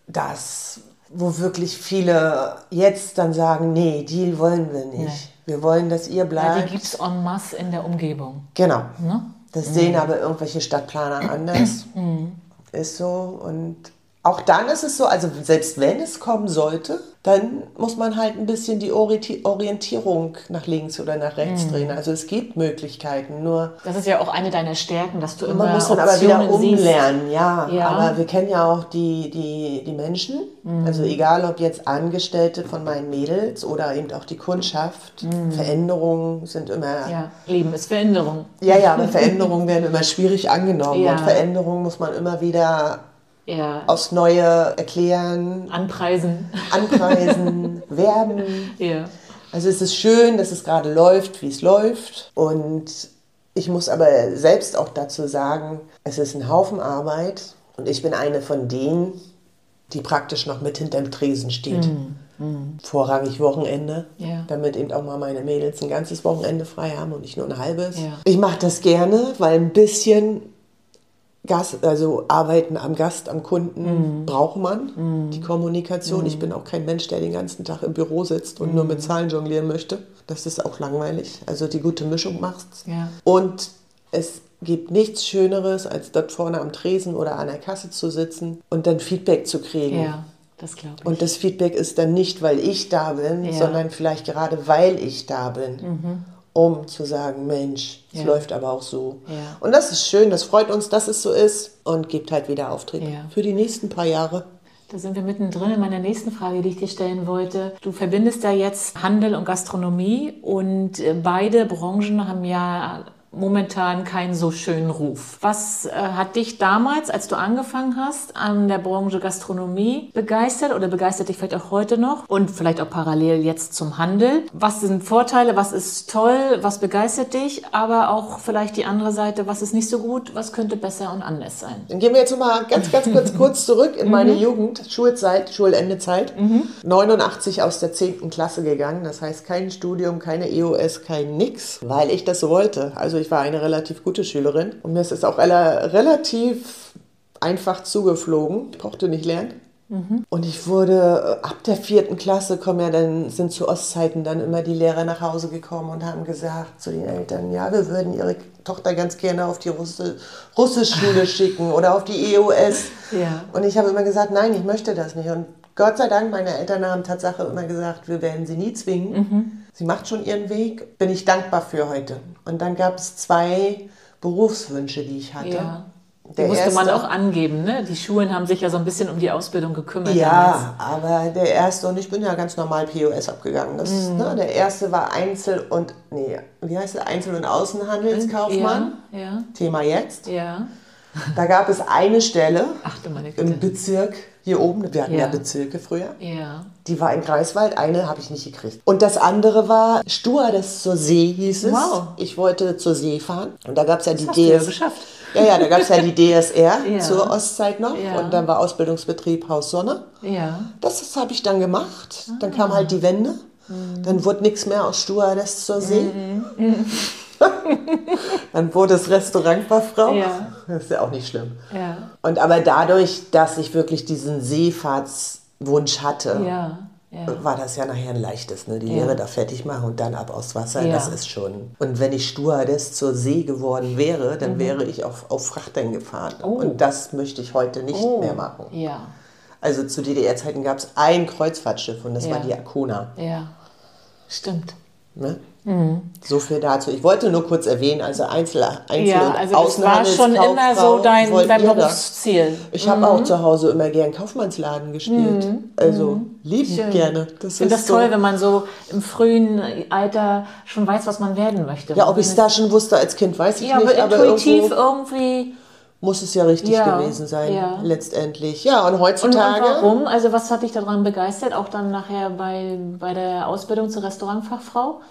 das, wo wirklich viele jetzt dann sagen, nee, die wollen wir nicht. Nee. Wir wollen, dass ihr Ja, bleibt. die gibt es en masse in der Umgebung. Genau. Ne? Das sehen aber irgendwelche Stadtplaner anders. Ist so. Und auch dann ist es so, also selbst wenn es kommen sollte, dann muss man halt ein bisschen die Orienti- Orientierung nach links oder nach rechts drehen. Also es gibt Möglichkeiten, nur Das ist ja auch eine deiner Stärken, dass du immer man muss dann aber wieder umlernen, ja. Ja. Aber wir kennen ja auch die, die, die Menschen. Mhm. Also egal, ob jetzt Angestellte von meinen Mädels oder eben auch die Kundschaft. Veränderungen sind immer Mhm. Ja, Leben ist Veränderung. ja, ja, aber Veränderungen werden immer schwierig angenommen. Ja. Und Veränderungen muss man immer wieder Ja, aufs Neue erklären, anpreisen. anpreisen, werben. Ja. Also es ist schön, dass es gerade läuft, wie es läuft. Und ich muss aber selbst auch dazu sagen, es ist ein Haufen Arbeit. Und ich bin eine von denen, die praktisch noch mit hinterm Tresen steht. Vorrangig Wochenende, Ja. damit eben auch mal meine Mädels ein ganzes Wochenende frei haben und nicht nur ein halbes. Ja. Ich mache das gerne, weil ein bisschen Gast, also Arbeiten am Gast, am Kunden braucht man. Die Kommunikation. Ich bin auch kein Mensch, der den ganzen Tag im Büro sitzt und nur mit Zahlen jonglieren möchte. Das ist auch langweilig. Also die gute Mischung macht's. Ja. Und es gibt nichts Schöneres, als dort vorne am Tresen oder an der Kasse zu sitzen und dann Feedback zu kriegen. Ja, das glaube ich. Und das Feedback ist dann nicht, weil ich da bin, Ja. Mhm. sondern vielleicht gerade, weil ich da bin. Um zu sagen, Mensch, es Ja. läuft aber auch so. Ja. Und das ist schön, das freut uns, dass es so ist und gibt halt wieder Auftrieb Ja. für die nächsten paar Jahre. Da sind wir mittendrin in meiner nächsten Frage, die ich dir stellen wollte. Du verbindest da jetzt Handel und Gastronomie und äh, beide Branchen haben ja momentan keinen so schönen Ruf. Was äh, hat dich damals, als du angefangen hast, an der Branche Gastronomie begeistert oder begeistert dich vielleicht auch heute noch und vielleicht auch parallel jetzt zum Handel? Was sind Vorteile, was ist toll, was begeistert dich, aber auch vielleicht die andere Seite, was ist nicht so gut, was könnte besser und anders sein? Dann gehen wir jetzt mal ganz, ganz kurz, kurz zurück in meine Jugend, Schulzeit, Schulendezeit. 89 aus der 10. Klasse gegangen, das heißt kein Studium, keine EOS, kein nix, weil ich das so wollte. Also ich war eine relativ gute Schülerin und mir ist es auch rela- relativ einfach zugeflogen. Ich brauchte nicht lernen. Und ich wurde äh, ab der vierten Klasse kommen ja dann sind zu Ostzeiten dann immer die Lehrer nach Hause gekommen und haben gesagt zu den Eltern, ja, wir würden ihre Tochter ganz gerne auf die Russi Russischschule schicken oder auf die EOS. Ja. Und ich habe immer gesagt, nein, ich möchte das nicht. Und Gott sei Dank, meine Eltern haben Tatsache immer gesagt, wir werden sie nie zwingen. Sie macht schon ihren Weg. Bin ich dankbar für heute. Und dann gab es zwei Berufswünsche, die ich hatte. Ja. Die Der musste man erste- auch angeben, ne? Die Schulen haben sich ja so ein bisschen um die Ausbildung gekümmert. damals. Ja, aber der erste, und ich bin ja ganz normal POS abgegangen. Das, ne, der erste war Einzel- und, nee, wie heißt es? Einzel- und Außenhandelskaufmann. Ja, ja, Thema jetzt. ja. Da gab es eine Stelle Ach im. Bezirk hier oben. Wir hatten ja, Ja. Bezirke früher. Ja. Die war in Greifswald, eine habe ich nicht gekriegt. Und das andere war Stewardess zur See, hieß es. Wow. Ich wollte zur See fahren. Und da gab es ja die hast du ja DS. geschafft. Ja, ja, da gab es ja die DSR Ja. zur Ostzeit noch. Ja. Und dann war Ausbildungsbetrieb Haus Sonne. Ja. Das, das habe ich dann gemacht. Dann Ah. kam halt die Wende. Mhm. Dann wurde nichts mehr aus Stewardess zur See. dann wurde es Restaurantfachfrau. Ja. Das ist ja auch nicht schlimm. Ja. Und aber dadurch, dass ich wirklich diesen Seefahrtswunsch hatte, Ja. Ja. war das ja nachher ein leichtes. Ne? Die Ja. Lehre da fertig machen und dann ab aufs Wasser, Ja. das ist schon. Und wenn ich Stewardess zur See geworden wäre, Mhm. dann wäre ich auf, auf Frachtern gefahren. Oh. Und das möchte ich heute nicht Oh. mehr machen. Ja. Also zu DDR-Zeiten gab es ein Kreuzfahrtschiff und das war die Akona. Ja. Stimmt. Ne? Mhm. So viel dazu. Ich wollte nur kurz erwähnen, also Einzel, Einzel Ja, und also das war schon immer so dein, dein ihr das? Berufsziel. Ich habe auch zu Hause immer gern Kaufmannsladen gespielt. Also lieb Mhm. Schön. gerne. Das Ich finde ist das so- toll, wenn man so im frühen Alter schon weiß, was man werden möchte. Ja, ob ich es da schon wusste als Kind, weiß ich Ja, nicht. aber Aber intuitiv irgendwo irgendwie. muss es ja richtig Ja, gewesen sein, ja. letztendlich. Ja, und Und, und heutzutage. warum? Also was hat dich daran begeistert? Auch dann nachher bei, bei der Ausbildung zur Restaurantfachfrau?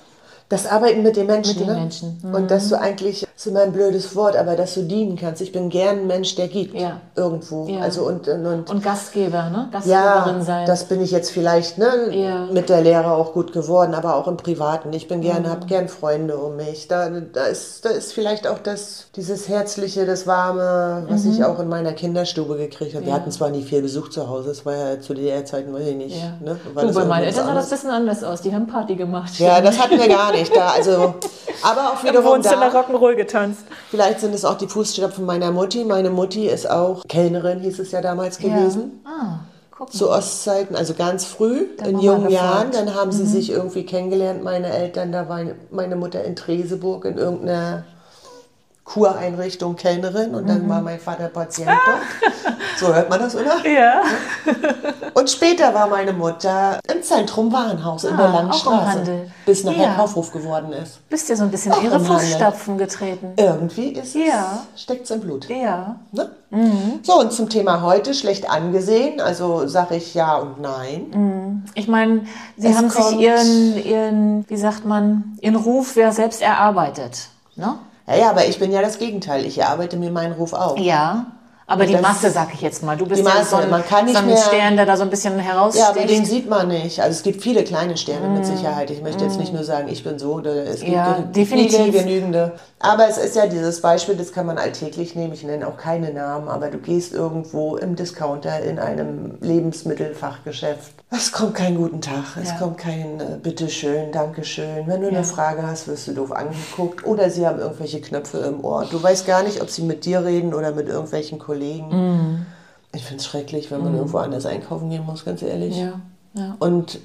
Das Arbeiten mit den Menschen. Mit den ne? Menschen, mhm. Und dass du eigentlich, das ist immer ein blödes Wort, aber dass du dienen kannst. Ich bin gern ein Mensch, der gibt. Ja. Irgendwo. Ja. Also und, und, und Gastgeber, ne? Gastgeberin ja, sein. das bin ich jetzt vielleicht ne, Ja. mit der Lehre auch gut geworden, aber auch im Privaten. Ich bin gern, Mhm. habe gern Freunde um mich. Da, da, ist, da ist vielleicht auch das, dieses Herzliche, das Warme, was ich auch in meiner Kinderstube gekriegt habe. Wir Mhm. Hatten zwar nicht viel Besuch zu Hause, das war ja zu der Zeiten, weiß ich nicht. Ne, war du, das bei meinen Eltern sah das ein bisschen anders aus. Die haben Party gemacht. Ja, das hatten wir gar nicht da. Also, aber auch Im wiederum Wohnzimmer da. Rock'n'Roll getanzt. Vielleicht sind es auch die Fußstapfen meiner Mutti. Meine Mutti ist auch Kellnerin, hieß es ja damals gewesen. Ja. Ah, guck mal. Zu Ostzeiten, also ganz früh, Dann in jungen. Jahren. Dann haben sie sich irgendwie kennengelernt, meine Eltern. Da war meine Mutter in Treseburg in irgendeiner Kureinrichtung Kellnerin und dann war mein Vater Patient dort. So hört man das, oder? Ja. Und später war meine Mutter im Zentrum Warenhaus in Ah, der auch im Landstraße, bis nachher Ja. Kaufhof geworden ist. Bist dir so ein bisschen Auch ihre im Handel. Fußstapfen getreten. Irgendwie ist Ja. es, steckt es im Blut. Ja. Ne? So, und zum Thema heute schlecht angesehen, also sage ich ja und nein. Ich meine, sie Es haben sich ihren, ihren, wie sagt man, ihren Ruf ja selbst erarbeitet. Ne? Ja, ja, aber ich bin ja das Gegenteil. Ich erarbeite mir meinen Ruf auf. Ja. Aber die Masse, sag ich jetzt mal. Du bist Die ja so ein, man kann nicht so ein mehr- Stern, der da so ein bisschen Ja, heraussticht. aber den sieht man nicht. Also es gibt viele kleine Sterne mit Sicherheit. Ich möchte jetzt nicht nur sagen, ich bin so, es gibt Mm. Ja, definitiv. viele genügende. Aber es ist ja dieses Beispiel, das kann man alltäglich nehmen. Ich nenne auch keine Namen, aber du gehst irgendwo im Discounter in einem Lebensmittelfachgeschäft. Es kommt kein guten Tag, es Ja. kommt kein äh, Bitteschön, Dankeschön. Wenn du Ja. eine Frage hast, wirst du doof angeguckt oder sie haben irgendwelche Knöpfe im Ohr. Du weißt gar nicht, ob sie mit dir reden oder mit irgendwelchen Kollegen. Mm. Ich finde es schrecklich, wenn man irgendwo anders einkaufen gehen muss, ganz ehrlich. Ja, ja. Und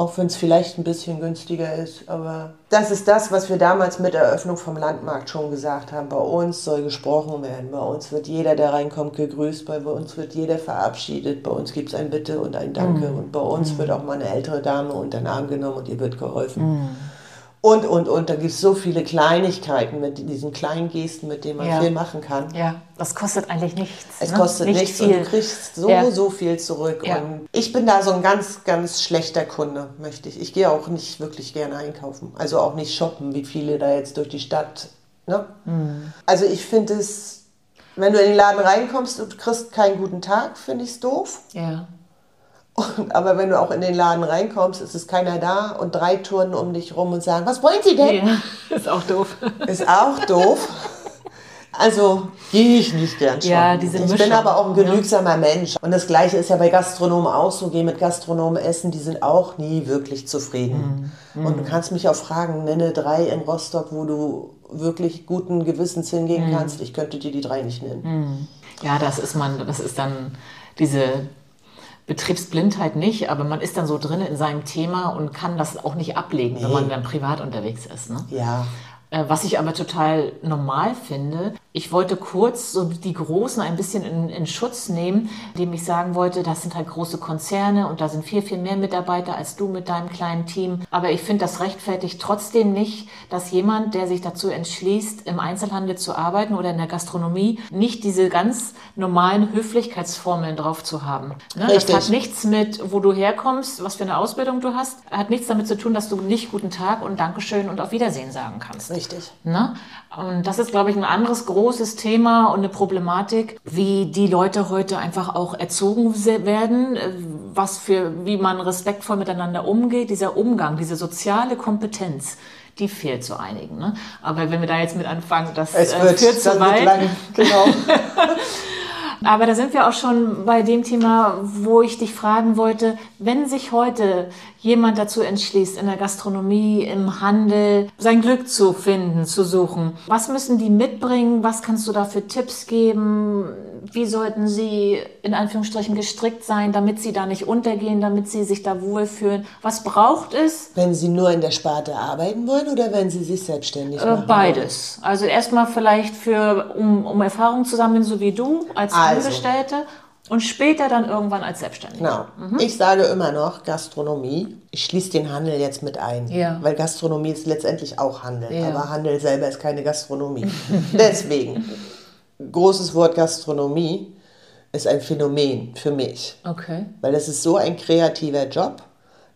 auch wenn es vielleicht ein bisschen günstiger ist, aber das ist das, was wir damals mit Eröffnung vom Landmarkt schon gesagt haben. Bei uns soll gesprochen werden, bei uns wird jeder, der reinkommt, gegrüßt, bei uns wird jeder verabschiedet, bei uns gibt es ein Bitte und ein Danke und bei uns wird auch mal eine ältere Dame unter den Arm genommen und ihr wird geholfen. Und, und, und, da gibt es so viele Kleinigkeiten mit diesen kleinen Gesten, mit denen man Ja. viel machen kann. Ja, das kostet eigentlich nichts. Es ne? kostet Nicht nichts viel. und du kriegst so, Ja. so viel zurück. Ja. Und ich bin da so ein ganz, ganz schlechter Kunde, möchte ich. Ich gehe auch nicht wirklich gerne einkaufen. Also auch nicht shoppen, wie viele da jetzt durch die Stadt. Ne? Mhm. Also ich finde es, wenn du in den Laden reinkommst und du kriegst keinen guten Tag, finde ich es doof. Ja. Und, aber wenn du auch in den Laden reinkommst, ist es keiner da und drei turnen um dich rum und sagen, was wollen Sie denn? ja, ist auch doof. Ist auch doof. Also gehe ich nicht gern shoppen. Ja, diese ich bin Mischung, aber auch ein ja. genügsamer Mensch. Und das Gleiche ist ja bei Gastronomen auch so. Geh mit Gastronomen essen, die sind auch nie wirklich zufrieden. Mhm. Und du kannst mich auch fragen, nenne drei in Rostock, wo du wirklich guten Gewissens hingehen Mhm. kannst. Ich könnte dir die drei nicht nennen. Ja, das ist man, das ist dann diese Betriebsblindheit nicht, aber man ist dann so drin in seinem Thema und kann das auch nicht ablegen, wenn man dann privat unterwegs ist. Ne? Ja. Äh, Was ich aber total normal finde, ich wollte kurz so die Großen ein bisschen in, in Schutz nehmen, indem ich sagen wollte, das sind halt große Konzerne und da sind viel, viel mehr Mitarbeiter als du mit deinem kleinen Team. Aber ich finde, das rechtfertigt trotzdem nicht, dass jemand, der sich dazu entschließt, im Einzelhandel zu arbeiten oder in der Gastronomie, nicht diese ganz normalen Höflichkeitsformeln drauf zu haben. Ne? Das hat nichts mit, wo du herkommst, was für eine Ausbildung du hast, hat nichts damit zu tun, dass du nicht guten Tag und Dankeschön und auf Wiedersehen sagen kannst. Richtig. Ne? Und das ist, glaube ich, ein anderes großes Thema und eine Problematik, wie die Leute heute einfach auch erzogen werden, äh, was für, wie man respektvoll miteinander umgeht, dieser Umgang, diese soziale Kompetenz. Die fehlt zu einigen. Ne? Aber wenn wir da jetzt mit anfangen, das Es äh, wird, führt zu weit. lang. Genau. Aber da sind wir auch schon bei dem Thema, wo ich dich fragen wollte, wenn sich heute jemand dazu entschließt, in der Gastronomie, im Handel sein Glück zu finden, zu suchen, was müssen die mitbringen? Was kannst du da für Tipps geben? Wie sollten sie in Anführungsstrichen gestrickt sein, damit sie da nicht untergehen, damit sie sich da wohlfühlen? Was braucht es? wenn Sie nur in der Sparte arbeiten wollen oder wenn Sie sich selbstständig Äh, machen wollen? Beides. Also erstmal vielleicht für, um, um Erfahrung zu sammeln, so wie du, als Also. Angestellte und später dann irgendwann als Selbstständige. Genau. Ich sage immer noch Gastronomie. Ich schließe den Handel jetzt mit ein. Ja. Weil Gastronomie ist letztendlich auch Handel. Ja. Aber Handel selber ist keine Gastronomie. Deswegen, großes Wort Gastronomie ist ein Phänomen für mich. Okay. Weil es ist so ein kreativer Job.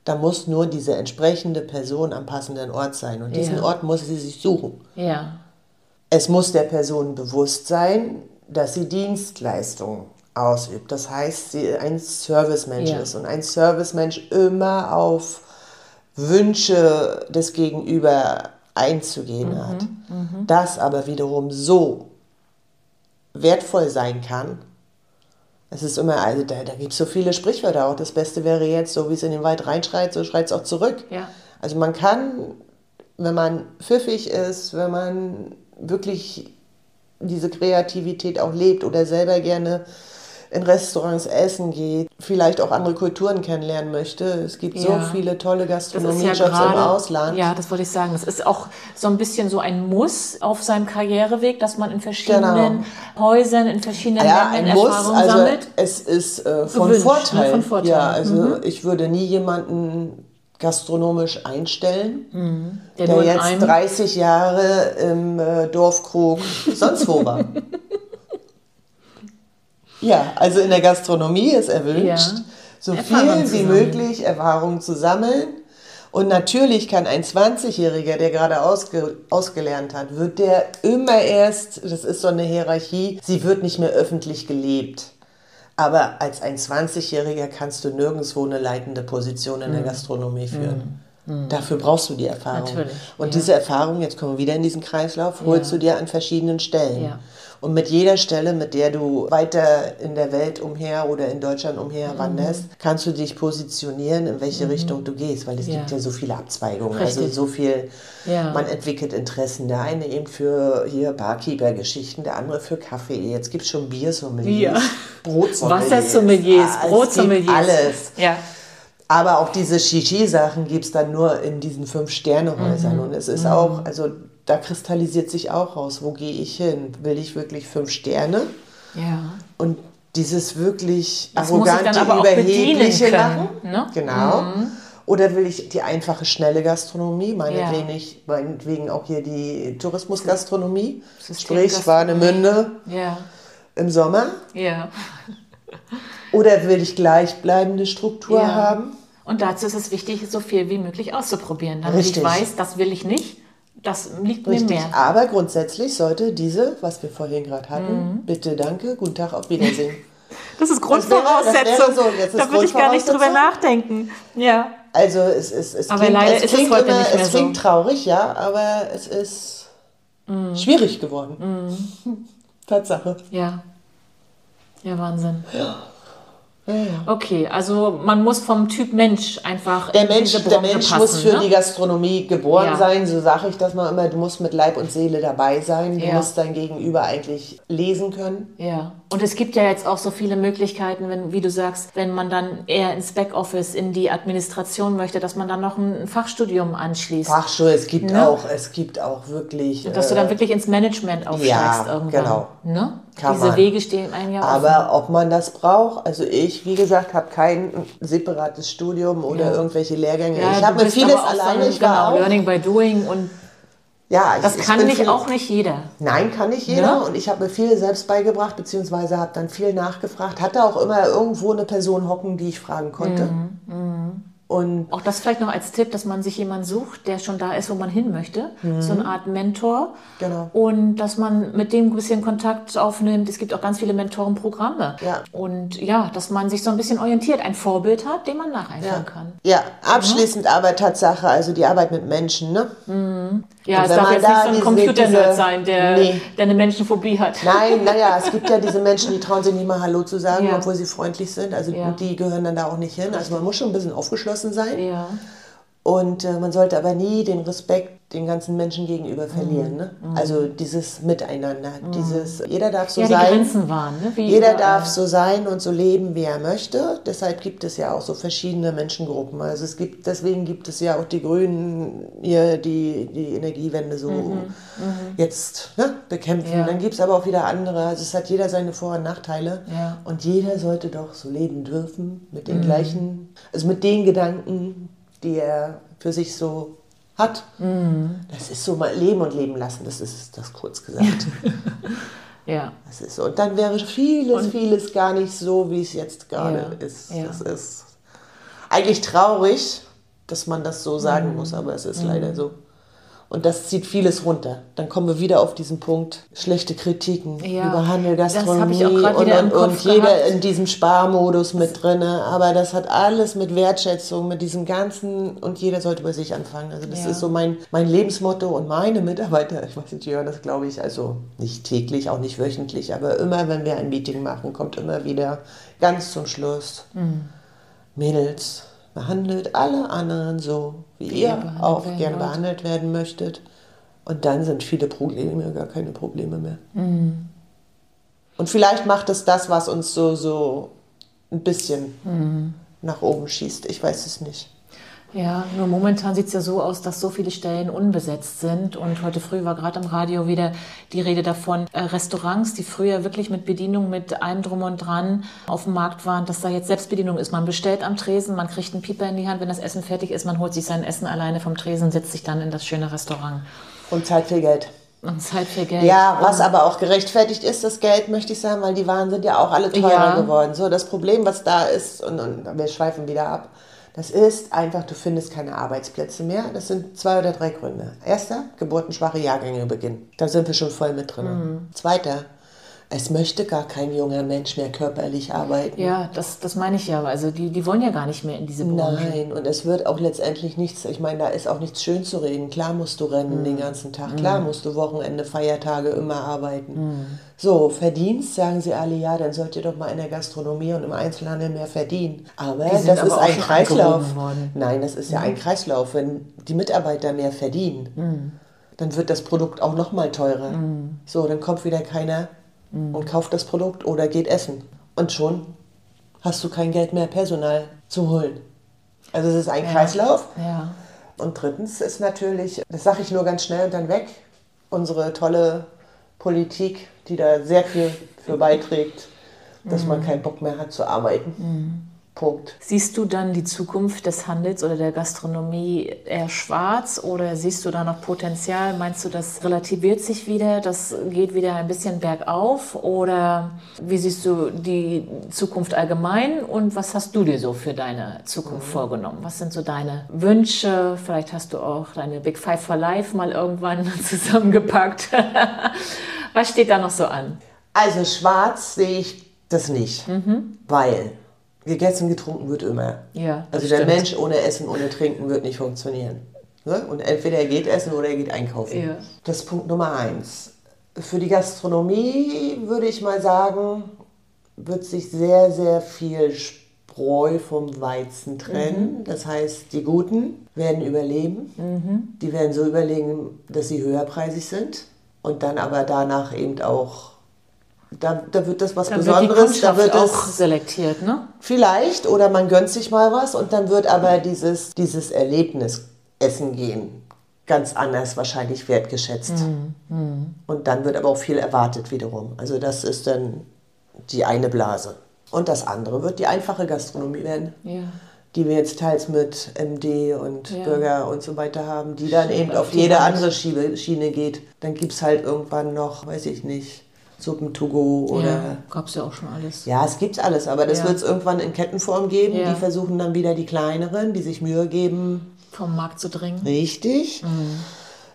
Da muss nur diese entsprechende Person am passenden Ort sein. Und diesen Ja. Ort muss sie sich suchen. Ja. Es muss der Person bewusst sein, dass sie Dienstleistungen ausübt. Das heißt, sie ein Servicemensch Ja. ist und ein Servicemensch immer auf Wünsche des Gegenüber einzugehen hat. Das aber wiederum so wertvoll sein kann. Es ist immer, also da, da gibt es so viele Sprichwörter auch. Das Beste wäre jetzt, so wie es in den Wald reinschreit, so schreit es auch zurück. Ja. Also man kann, wenn man pfiffig ist, wenn man wirklich diese Kreativität auch lebt oder selber gerne in Restaurants essen geht, vielleicht auch andere Kulturen kennenlernen möchte. Es gibt so Ja. viele tolle ist ja Gastronomiejobs im Ausland. ja, das wollte ich sagen. Das ist auch so ein bisschen so ein Muss auf seinem Karriereweg, dass man in verschiedenen Häusern, in verschiedenen Genau. Ja, Ländern ein Muss, also sammelt. es ist äh, von, Gewünscht, ne? Vorteil. Von Vorteil. Ja, also Mhm. ich würde nie jemanden gastronomisch einstellen, Der der, in jetzt einem- 30 Jahre im äh, Dorfkrug sonst wo war. ja, also in der Gastronomie ist erwünscht, Ja. so Erfahrung viel wie möglich Erfahrung zu sammeln. Und natürlich kann ein 20-Jähriger, der gerade ausge, ausgelernt hat, wird der immer erst, das ist so eine Hierarchie, sie wird nicht mehr öffentlich gelebt. Aber als ein 20-Jähriger kannst du nirgendwo eine leitende Position in der Mhm. Gastronomie führen. Dafür brauchst du die Erfahrung. Natürlich, Und ja. diese Erfahrung, jetzt kommen wir wieder in diesen Kreislauf, holst Ja. du dir an verschiedenen Stellen. Ja. Und mit jeder Stelle, mit der du weiter in der Welt umher oder in Deutschland umher Mhm. wanderst, kannst du dich positionieren, in welche Richtung du gehst, weil es Ja. gibt ja so viele Abzweigungen. Richtig. Also so viel, Ja. man entwickelt Interessen. Der eine eben für hier Barkeeper-Geschichten, der andere für Kaffee. Jetzt gibt es schon Biersommeliers, Ja. Brotsommeliers. Wassersommeliers, Ah, Brotsommeliers. Alles. Ja. Aber auch diese Shishi-Sachen gibt es dann nur in diesen Fünf-Sterne-Häusern. Und es ist auch, also da kristallisiert sich auch raus, wo gehe ich hin? Will ich wirklich fünf Sterne? Ja. Und dieses wirklich Das arrogante, überhebliche Lachen. ne? Genau. Oder will ich die einfache, schnelle Gastronomie, meinetwegen, Ja. ich, meinetwegen auch hier die Tourismusgastronomie, sprich Warnemünde Ja, im Sommer. ja. Oder will ich gleichbleibende Struktur ja. haben? Und dazu ist es wichtig, so viel wie möglich auszuprobieren, damit Richtig. ich weiß, das will ich nicht, das liegt Richtig. mir mehr. Aber grundsätzlich sollte diese, was wir vorhin gerade hatten, Mhm. bitte, danke, guten Tag, auf Wiedersehen. Das ist wäre- das wäre Grundvoraussetzung. so, jetzt da würde ich gar nicht drüber Grundvoraussetzung. nachdenken. Ja. Also es, es, es Aber klingt, leider es ist es heute immer, nicht mehr es klingt so. traurig, ja, aber es ist Mhm. schwierig geworden. Tatsache. Ja. Ja, Wahnsinn. Ja. Okay, also man muss vom Typ Mensch einfach Der Mensch, der Mensch passen, muss für ne? die Gastronomie geboren Ja. sein, so sage ich das mal immer. Du musst mit Leib und Seele dabei sein. Du Ja. musst dein Gegenüber eigentlich lesen können. Ja, und es gibt ja jetzt auch so viele Möglichkeiten, wenn, wie du sagst, wenn man dann eher ins Backoffice, in die Administration möchte, dass man dann noch ein Fachstudium anschließt. Fachschule, es gibt Ne? auch, es gibt auch wirklich. dass du äh, dann wirklich ins Management aufsteigst ja, irgendwann. genau. Ne? Kann Diese man. Wege stehen einem ja offen. Aber ob man das braucht, also ich, wie gesagt, habe kein separates Studium oder Ja. irgendwelche Lehrgänge. Ja, ich du habe mir vieles alleine, so genau. Learning by Doing und Ja, ich, das ich kann bin nicht viel- auch nicht jeder. Nein, kann nicht jeder. Ne? Und ich habe mir viel selbst beigebracht, beziehungsweise habe dann viel nachgefragt. Hatte auch immer irgendwo eine Person hocken, die ich fragen konnte. Mhm, Und Auch das vielleicht noch als Tipp, dass man sich jemanden sucht, der schon da ist, wo man hin möchte. So eine Art Mentor. Mhm. Genau. Und dass man mit dem ein bisschen Kontakt aufnimmt. Es gibt auch ganz viele Mentorenprogramme. Ja. Und ja, dass man sich so ein bisschen orientiert, ein Vorbild hat, dem man nacheifern ja, kann. ja, abschließend aber Tatsache, also die Arbeit mit Menschen, ne? Ja, Und es darf man jetzt da nicht so ein Computernerd sein, der, Nee. der eine Menschenphobie hat. Nein, naja, es gibt ja diese Menschen, die trauen sich nicht mal Hallo zu sagen, Ja. obwohl sie freundlich sind. Also die gehören dann da auch nicht hin. Also man muss schon ein bisschen aufgeschlossen sein. Ja. Und äh, man sollte aber nie den Respekt den ganzen Menschen gegenüber verlieren. Ne? Also dieses Miteinander, dieses, jeder darf so Mhm. ja, die sein. Grenzen waren. Ne? Wie Jeder überall. darf so sein und so leben, wie er möchte. Deshalb gibt es ja auch so verschiedene Menschengruppen. Also es gibt, deswegen gibt es ja auch die Grünen hier, die die Energiewende so jetzt ne, bekämpfen. Mhm. Ja. Dann gibt es aber auch wieder andere. Also es hat jeder seine Vor- und Nachteile. Ja. Mhm. Und jeder sollte doch so leben dürfen mit den gleichen, also mit den Gedanken, die er für sich so hat. Mhm. Das ist so mal Leben und Leben lassen. Das ist das kurz gesagt. Ja. Das ist so. Und dann wäre vieles, vieles gar nicht so, wie es jetzt gerade Ja, ist. ja. Das ist eigentlich traurig, dass man das so sagen Mhm. muss, aber es ist leider so. Und das zieht vieles runter. Dann kommen wir wieder auf diesen Punkt, schlechte Kritiken Ja, über Handel, Gastronomie und, und, und jeder in diesem Sparmodus mit drinne. Aber das hat alles mit Wertschätzung, mit diesem ganzen und jeder sollte bei sich anfangen. Also das Ja. ist so mein, mein Lebensmotto und meine Mitarbeiter, ich weiß nicht, die hören das glaube ich, also nicht täglich, auch nicht wöchentlich, aber immer, wenn wir ein Meeting machen, kommt immer wieder ganz zum Schluss, Mhm. Mädels, behandelt alle anderen so, wie, Wie ihr auch werden gern wollt. behandelt werden möchtet. Und dann sind viele Probleme gar keine Probleme mehr. Mhm. Und vielleicht macht es das, was uns so, so ein bisschen Mhm. nach oben schießt. Ich weiß es nicht. Ja, nur momentan sieht es ja so aus, dass so viele Stellen unbesetzt sind. Und heute früh war gerade am Radio wieder die Rede davon, äh, Restaurants, die früher wirklich mit Bedienung, mit allem drum und dran auf dem Markt waren, dass da jetzt Selbstbedienung ist. Man bestellt am Tresen, man kriegt einen Pieper in die Hand, wenn das Essen fertig ist, man holt sich sein Essen alleine vom Tresen, setzt sich dann in das schöne Restaurant. Und Zeit viel Geld. Und Zeit für Geld. Ja, was aber auch gerechtfertigt ist, das Geld, möchte ich sagen, weil die Waren sind ja auch alle teurer Ja. geworden. So, das Problem, was da ist, und, und wir schweifen wieder ab, das ist einfach, du findest keine Arbeitsplätze mehr. Das sind zwei oder drei Gründe. Erster, geburtenschwache Jahrgänge beginnen. Da sind wir schon voll mit drin. Mhm. Zweiter, es möchte gar kein junger Mensch mehr körperlich arbeiten. Ja, das, das meine ich ja. Also die, die wollen ja gar nicht mehr in diese Branche. Nein, und es wird auch letztendlich nichts, ich meine, da ist auch nichts schön zu reden. Klar musst du rennen Mhm. den ganzen Tag, klar musst du Wochenende, Feiertage immer arbeiten. Mhm. So, Verdienst, sagen sie alle, ja, dann sollt ihr doch mal in der Gastronomie und im Einzelhandel mehr verdienen. Aber das aber ist ein Kreislauf. Nein, das ist ja ein Kreislauf. Wenn die Mitarbeiter mehr verdienen, dann wird das Produkt auch noch mal teurer. So, dann kommt wieder keiner Mhm. und kauft das Produkt oder geht essen. Und schon hast du kein Geld mehr, Personal zu holen. Also es ist ein Kreislauf. Ja. Und drittens ist natürlich, das sage ich nur ganz schnell und dann weg, unsere tolle Politik, die da sehr viel für beiträgt, dass man keinen Bock mehr hat zu arbeiten. Punkt. Siehst du dann die Zukunft des Handels oder der Gastronomie eher schwarz oder siehst du da noch Potenzial? Meinst du, das relativiert sich wieder, das geht wieder ein bisschen bergauf oder wie siehst du die Zukunft allgemein und was hast du dir so für deine Zukunft mhm. vorgenommen? Was sind so deine Wünsche? Vielleicht hast du auch deine Big Five for Life mal irgendwann zusammengepackt. was steht da noch so an? Also schwarz sehe ich das nicht, mhm. weil gegessen, getrunken wird immer. Ja, also der Mensch ohne Essen, ohne Trinken wird nicht funktionieren. Ne? Und entweder er geht essen oder er geht einkaufen. Ja. Das ist Punkt Nummer eins. Für die Gastronomie würde ich mal sagen, wird sich sehr, sehr viel Spreu vom Weizen trennen. Mhm. Das heißt, die Guten werden überleben. Mhm. Die werden so überlegen, dass sie höherpreisig sind und dann aber danach eben auch da, da wird das was dann Besonderes. Wird da wird auch selektiert, ne? Vielleicht, oder man gönnt sich mal was und dann wird aber dieses, dieses Erlebnis Essen gehen ganz anders wahrscheinlich wertgeschätzt. Mhm. Und dann wird aber auch viel erwartet wiederum. Also das ist dann die eine Blase. Und das andere wird die einfache Gastronomie werden. Ja. Die wir jetzt teils mit MD und ja. Burger und so weiter haben, die dann eben auf jede andere Schiene geht. Dann gibt es halt irgendwann noch, weiß ich nicht, Suppen-to-go oder. Ja, gab es ja auch schon alles. Ja, es gibt alles, aber das ja. wird es irgendwann in Kettenform geben. Ja. Die versuchen dann wieder die kleineren, die sich Mühe geben. Vom Markt zu drängen. Richtig. Mhm.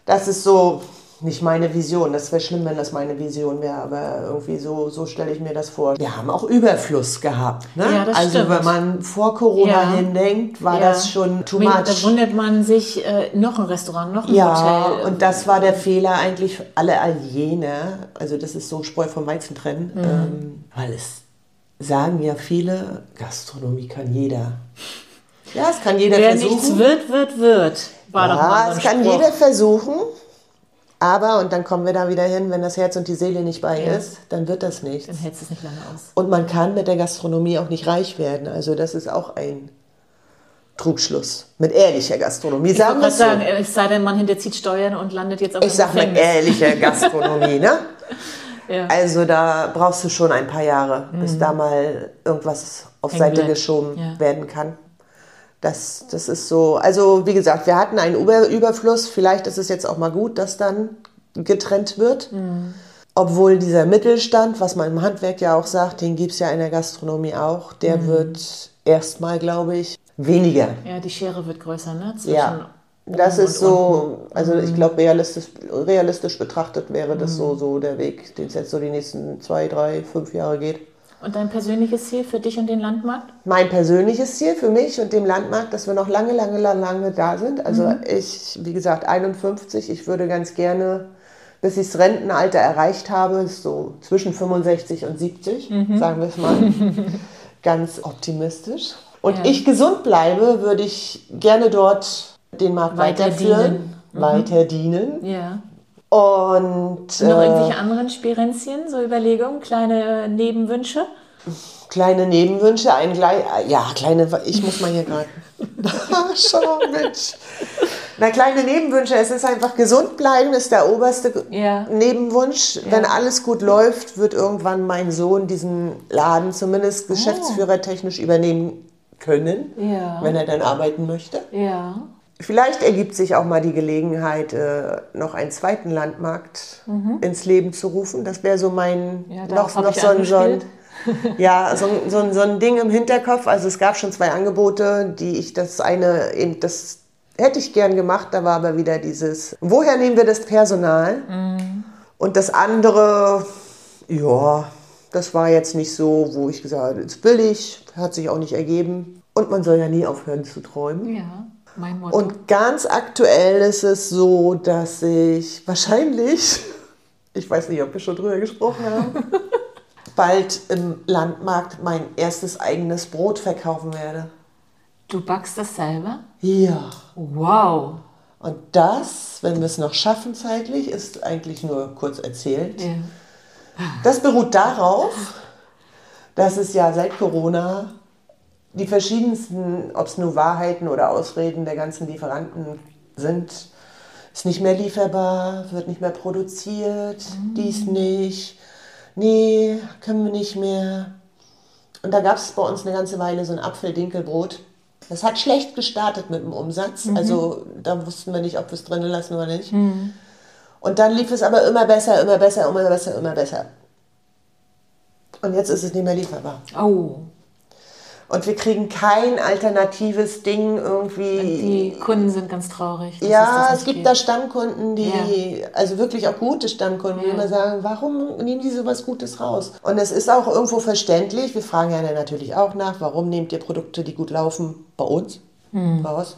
Das ist so, nicht meine Vision. Das wäre schlimm, wenn das meine Vision wäre, aber irgendwie so, so stelle ich mir das vor. Wir haben auch Überfluss gehabt. Ne? Ja, das also stimmt. wenn man vor Corona ja. hindenkt, war ja. das schon too much. Da wundert man sich, äh, noch ein Restaurant, noch ein ja, Hotel. Ja, und das war der Fehler eigentlich alle Italiener. Also das ist so Spreu vom Weizen trennen, mhm. ähm, weil es sagen ja viele, Gastronomie kann jeder. Ja, es kann jeder Wer versuchen. Wer nichts wird, wird, wird. War ja, doch mal so es kann jeder versuchen. Aber, und dann kommen wir da wieder hin, wenn das Herz und die Seele nicht bei ja. ist, dann wird das nichts. Dann hält es nicht lange aus. Und man kann mit der Gastronomie auch nicht reich werden. Also das ist auch ein Trugschluss. Mit ehrlicher Gastronomie. Ich sagen so. sagen, es sei denn, man hinterzieht Steuern und landet jetzt auf Ich sage mit ehrlicher Gastronomie, ne? ja. Also da brauchst du schon ein paar Jahre, bis mhm. da mal irgendwas auf Hängen Seite geschoben ja. werden kann. Das, das ist so, also wie gesagt, wir hatten einen Über Überfluss. Vielleicht ist es jetzt auch mal gut, dass dann getrennt wird. Mhm. Obwohl dieser Mittelstand, was man im Handwerk ja auch sagt, den gibt es ja in der Gastronomie auch, der mhm. wird erstmal, glaube ich, weniger. Ja, die Schere wird größer, ne? Zwischen ja. Das ist so, also ich mhm. glaube, realistisch, realistisch betrachtet wäre das so, mhm. so der Weg, den es jetzt so die nächsten zwei, drei, fünf Jahre geht. Und dein persönliches Ziel für dich und den Landmarkt? Mein persönliches Ziel für mich und den Landmarkt, dass wir noch lange, lange, lange, lange da sind. Also mhm. ich, wie gesagt, 51, ich würde ganz gerne, bis ich das Rentenalter erreicht habe, so zwischen 65 und 70, mhm. sagen wir es mal, ganz optimistisch. Und ja. ich gesund bleibe, würde ich gerne dort den Markt weiter weiterführen, dienen. Mhm. weiter dienen. Ja. Und noch äh, irgendwelche anderen Spirenzchen, so Überlegungen, kleine Nebenwünsche? Kleine Nebenwünsche, ein gleich, ja, kleine, ich muss mal hier gerade. Schau, Mensch. Na, kleine Nebenwünsche, es ist einfach gesund bleiben, ist der oberste ja. Nebenwunsch. Ja. Wenn alles gut läuft, wird irgendwann mein Sohn diesen Laden zumindest oh. geschäftsführertechnisch übernehmen können, ja. wenn er dann arbeiten möchte. Ja. Vielleicht ergibt sich auch mal die Gelegenheit, äh, noch einen zweiten Landmarkt mhm. ins Leben zu rufen. Das wäre so mein ja, noch, noch so, ein, so, ein, ja, so, so, so ein Ding im Hinterkopf. Also es gab schon zwei Angebote, die ich das eine eben das hätte ich gern gemacht. Da war aber wieder dieses, woher nehmen wir das Personal? Mhm. Und das andere, ja, das war jetzt nicht so, wo ich gesagt habe, ist billig, hat sich auch nicht ergeben. Und man soll ja nie aufhören zu träumen. Ja. Mein Motto. Und ganz aktuell ist es so, dass ich wahrscheinlich, ich weiß nicht, ob wir schon drüber gesprochen haben, bald im Landmarkt mein erstes eigenes Brot verkaufen werde. Du backst das selber? Ja. Wow. Und das, wenn wir es noch schaffen zeitlich, ist eigentlich nur kurz erzählt. Ja. Das beruht darauf, dass es ja seit Corona die verschiedensten, ob es nur Wahrheiten oder Ausreden der ganzen Lieferanten sind, ist nicht mehr lieferbar, wird nicht mehr produziert, mhm. dies nicht, nee, können wir nicht mehr. Und da gab es bei uns eine ganze Weile so ein Apfel-Dinkelbrot. Das hat schlecht gestartet mit dem Umsatz. Mhm. Also da wussten wir nicht, ob wir es drinnen lassen oder nicht. Mhm. Und dann lief es aber immer besser, immer besser, immer besser, immer besser. Und jetzt ist es nicht mehr lieferbar. Oh. Und wir kriegen kein alternatives Ding irgendwie. Die Kunden sind ganz traurig. Ja, es gibt geht. da Stammkunden, die, ja. also wirklich auch gute Stammkunden, ja. die immer sagen, warum nehmen die so was Gutes raus? Und es ist auch irgendwo verständlich. Wir fragen ja natürlich auch nach, warum nehmt ihr Produkte, die gut laufen, bei uns hm. raus?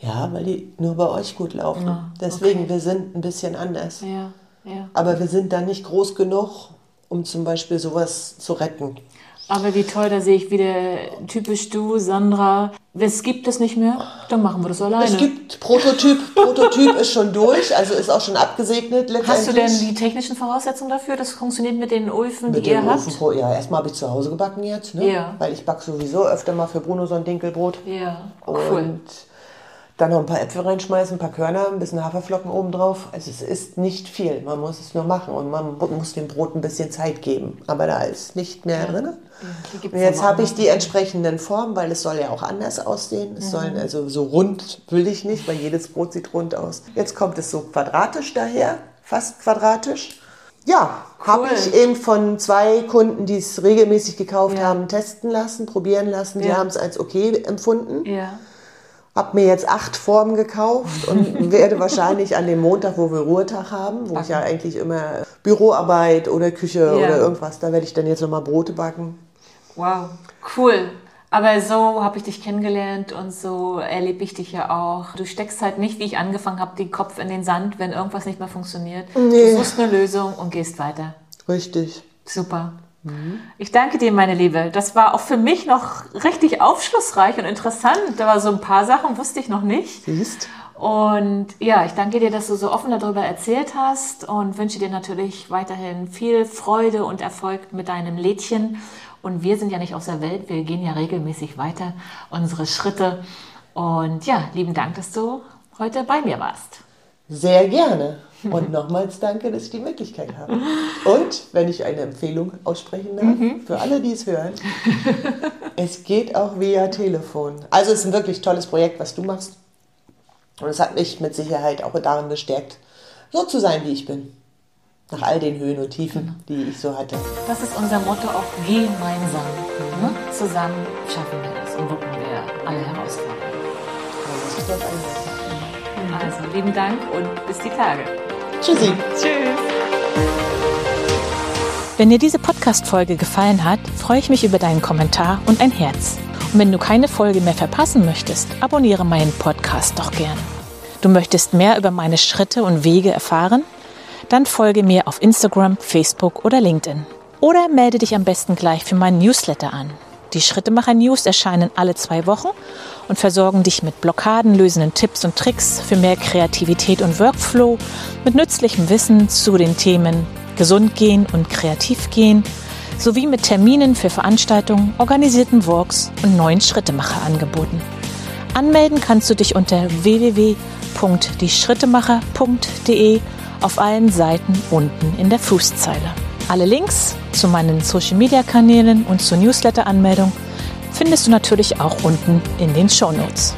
Ja, weil die nur bei euch gut laufen. Ja, Deswegen, okay. wir sind ein bisschen anders. Ja, ja. Aber wir sind da nicht groß genug, um zum Beispiel sowas zu retten. Aber wie toll, da sehe ich wieder typisch du, Sandra. Es gibt es nicht mehr, dann machen wir das alleine. Es gibt Prototyp. Prototyp ist schon durch, also ist auch schon abgesegnet Hast du denn die technischen Voraussetzungen dafür? Das funktioniert mit den Öfen, mit die ihr habt? Ofen, ja, erstmal habe ich zu Hause gebacken jetzt, ne? Ja. Weil ich backe sowieso öfter mal für Bruno so ein Dinkelbrot. Ja, cool. Dann noch ein paar Äpfel reinschmeißen, ein paar Körner, ein bisschen Haferflocken oben drauf. Also es ist nicht viel, man muss es nur machen und man muss dem Brot ein bisschen Zeit geben. Aber da ist nicht mehr ja. drin. Ja, jetzt habe ich die entsprechenden Formen, weil es soll ja auch anders aussehen. Es ja. sollen also so rund will ich nicht, weil jedes Brot sieht rund aus. Jetzt kommt es so quadratisch daher, fast quadratisch. Ja, cool. habe ich eben von zwei Kunden, die es regelmäßig gekauft haben, testen lassen, probieren lassen. Die haben es als okay empfunden. Ja habe mir jetzt acht Formen gekauft und werde wahrscheinlich an dem Montag, wo wir Ruhetag haben, wo backen. ich ja eigentlich immer Büroarbeit oder Küche ja. oder irgendwas, da werde ich dann jetzt nochmal Brote backen. Wow, cool. Aber so habe ich dich kennengelernt und so erlebe ich dich ja auch. Du steckst halt nicht, wie ich angefangen habe, den Kopf in den Sand, wenn irgendwas nicht mehr funktioniert. Nee. Du suchst eine Lösung und gehst weiter. Richtig. Super. Mhm. Ich danke dir, meine Liebe. Das war auch für mich noch richtig aufschlussreich und interessant. Da war so ein paar Sachen, wusste ich noch nicht. Siehst. Und ja, ich danke dir, dass du so offen darüber erzählt hast und wünsche dir natürlich weiterhin viel Freude und Erfolg mit deinem Lädchen. Und wir sind ja nicht aus der Welt, wir gehen ja regelmäßig weiter unsere Schritte. Und ja, lieben Dank, dass du heute bei mir warst. Sehr gerne. Und nochmals danke, dass ich die Möglichkeit habe. Und wenn ich eine Empfehlung aussprechen darf, mhm. für alle, die es hören, es geht auch via Telefon. Also es ist ein wirklich tolles Projekt, was du machst. Und es hat mich mit Sicherheit auch darin bestärkt, so zu sein, wie ich bin. Nach all den Höhen und Tiefen, die ich so hatte. Das ist unser Motto auch gemeinsam. Ne? Zusammen schaffen wir das und wuppen wir alle Herausforderungen. Ja, das ist dort Also lieben Dank und bis die Tage. Tschüssi. Tschüss. Wenn dir diese Podcast-Folge gefallen hat, freue ich mich über deinen Kommentar und ein Herz. Und wenn du keine Folge mehr verpassen möchtest, abonniere meinen Podcast doch gern. Du möchtest mehr über meine Schritte und Wege erfahren? Dann folge mir auf Instagram, Facebook oder LinkedIn. Oder melde dich am besten gleich für meinen Newsletter an. Die Schrittemacher News erscheinen alle zwei Wochen und versorgen dich mit blockadenlösenden Tipps und Tricks für mehr Kreativität und Workflow, mit nützlichem Wissen zu den Themen Gesund gehen und kreativ gehen, sowie mit Terminen für Veranstaltungen, organisierten Walks und neuen Schrittemacher-Angeboten. Anmelden kannst du dich unter www.dieschrittemacher.de auf allen Seiten unten in der Fußzeile. Alle Links zu meinen Social-Media-Kanälen und zur Newsletter-Anmeldung findest du natürlich auch unten in den Show Notes.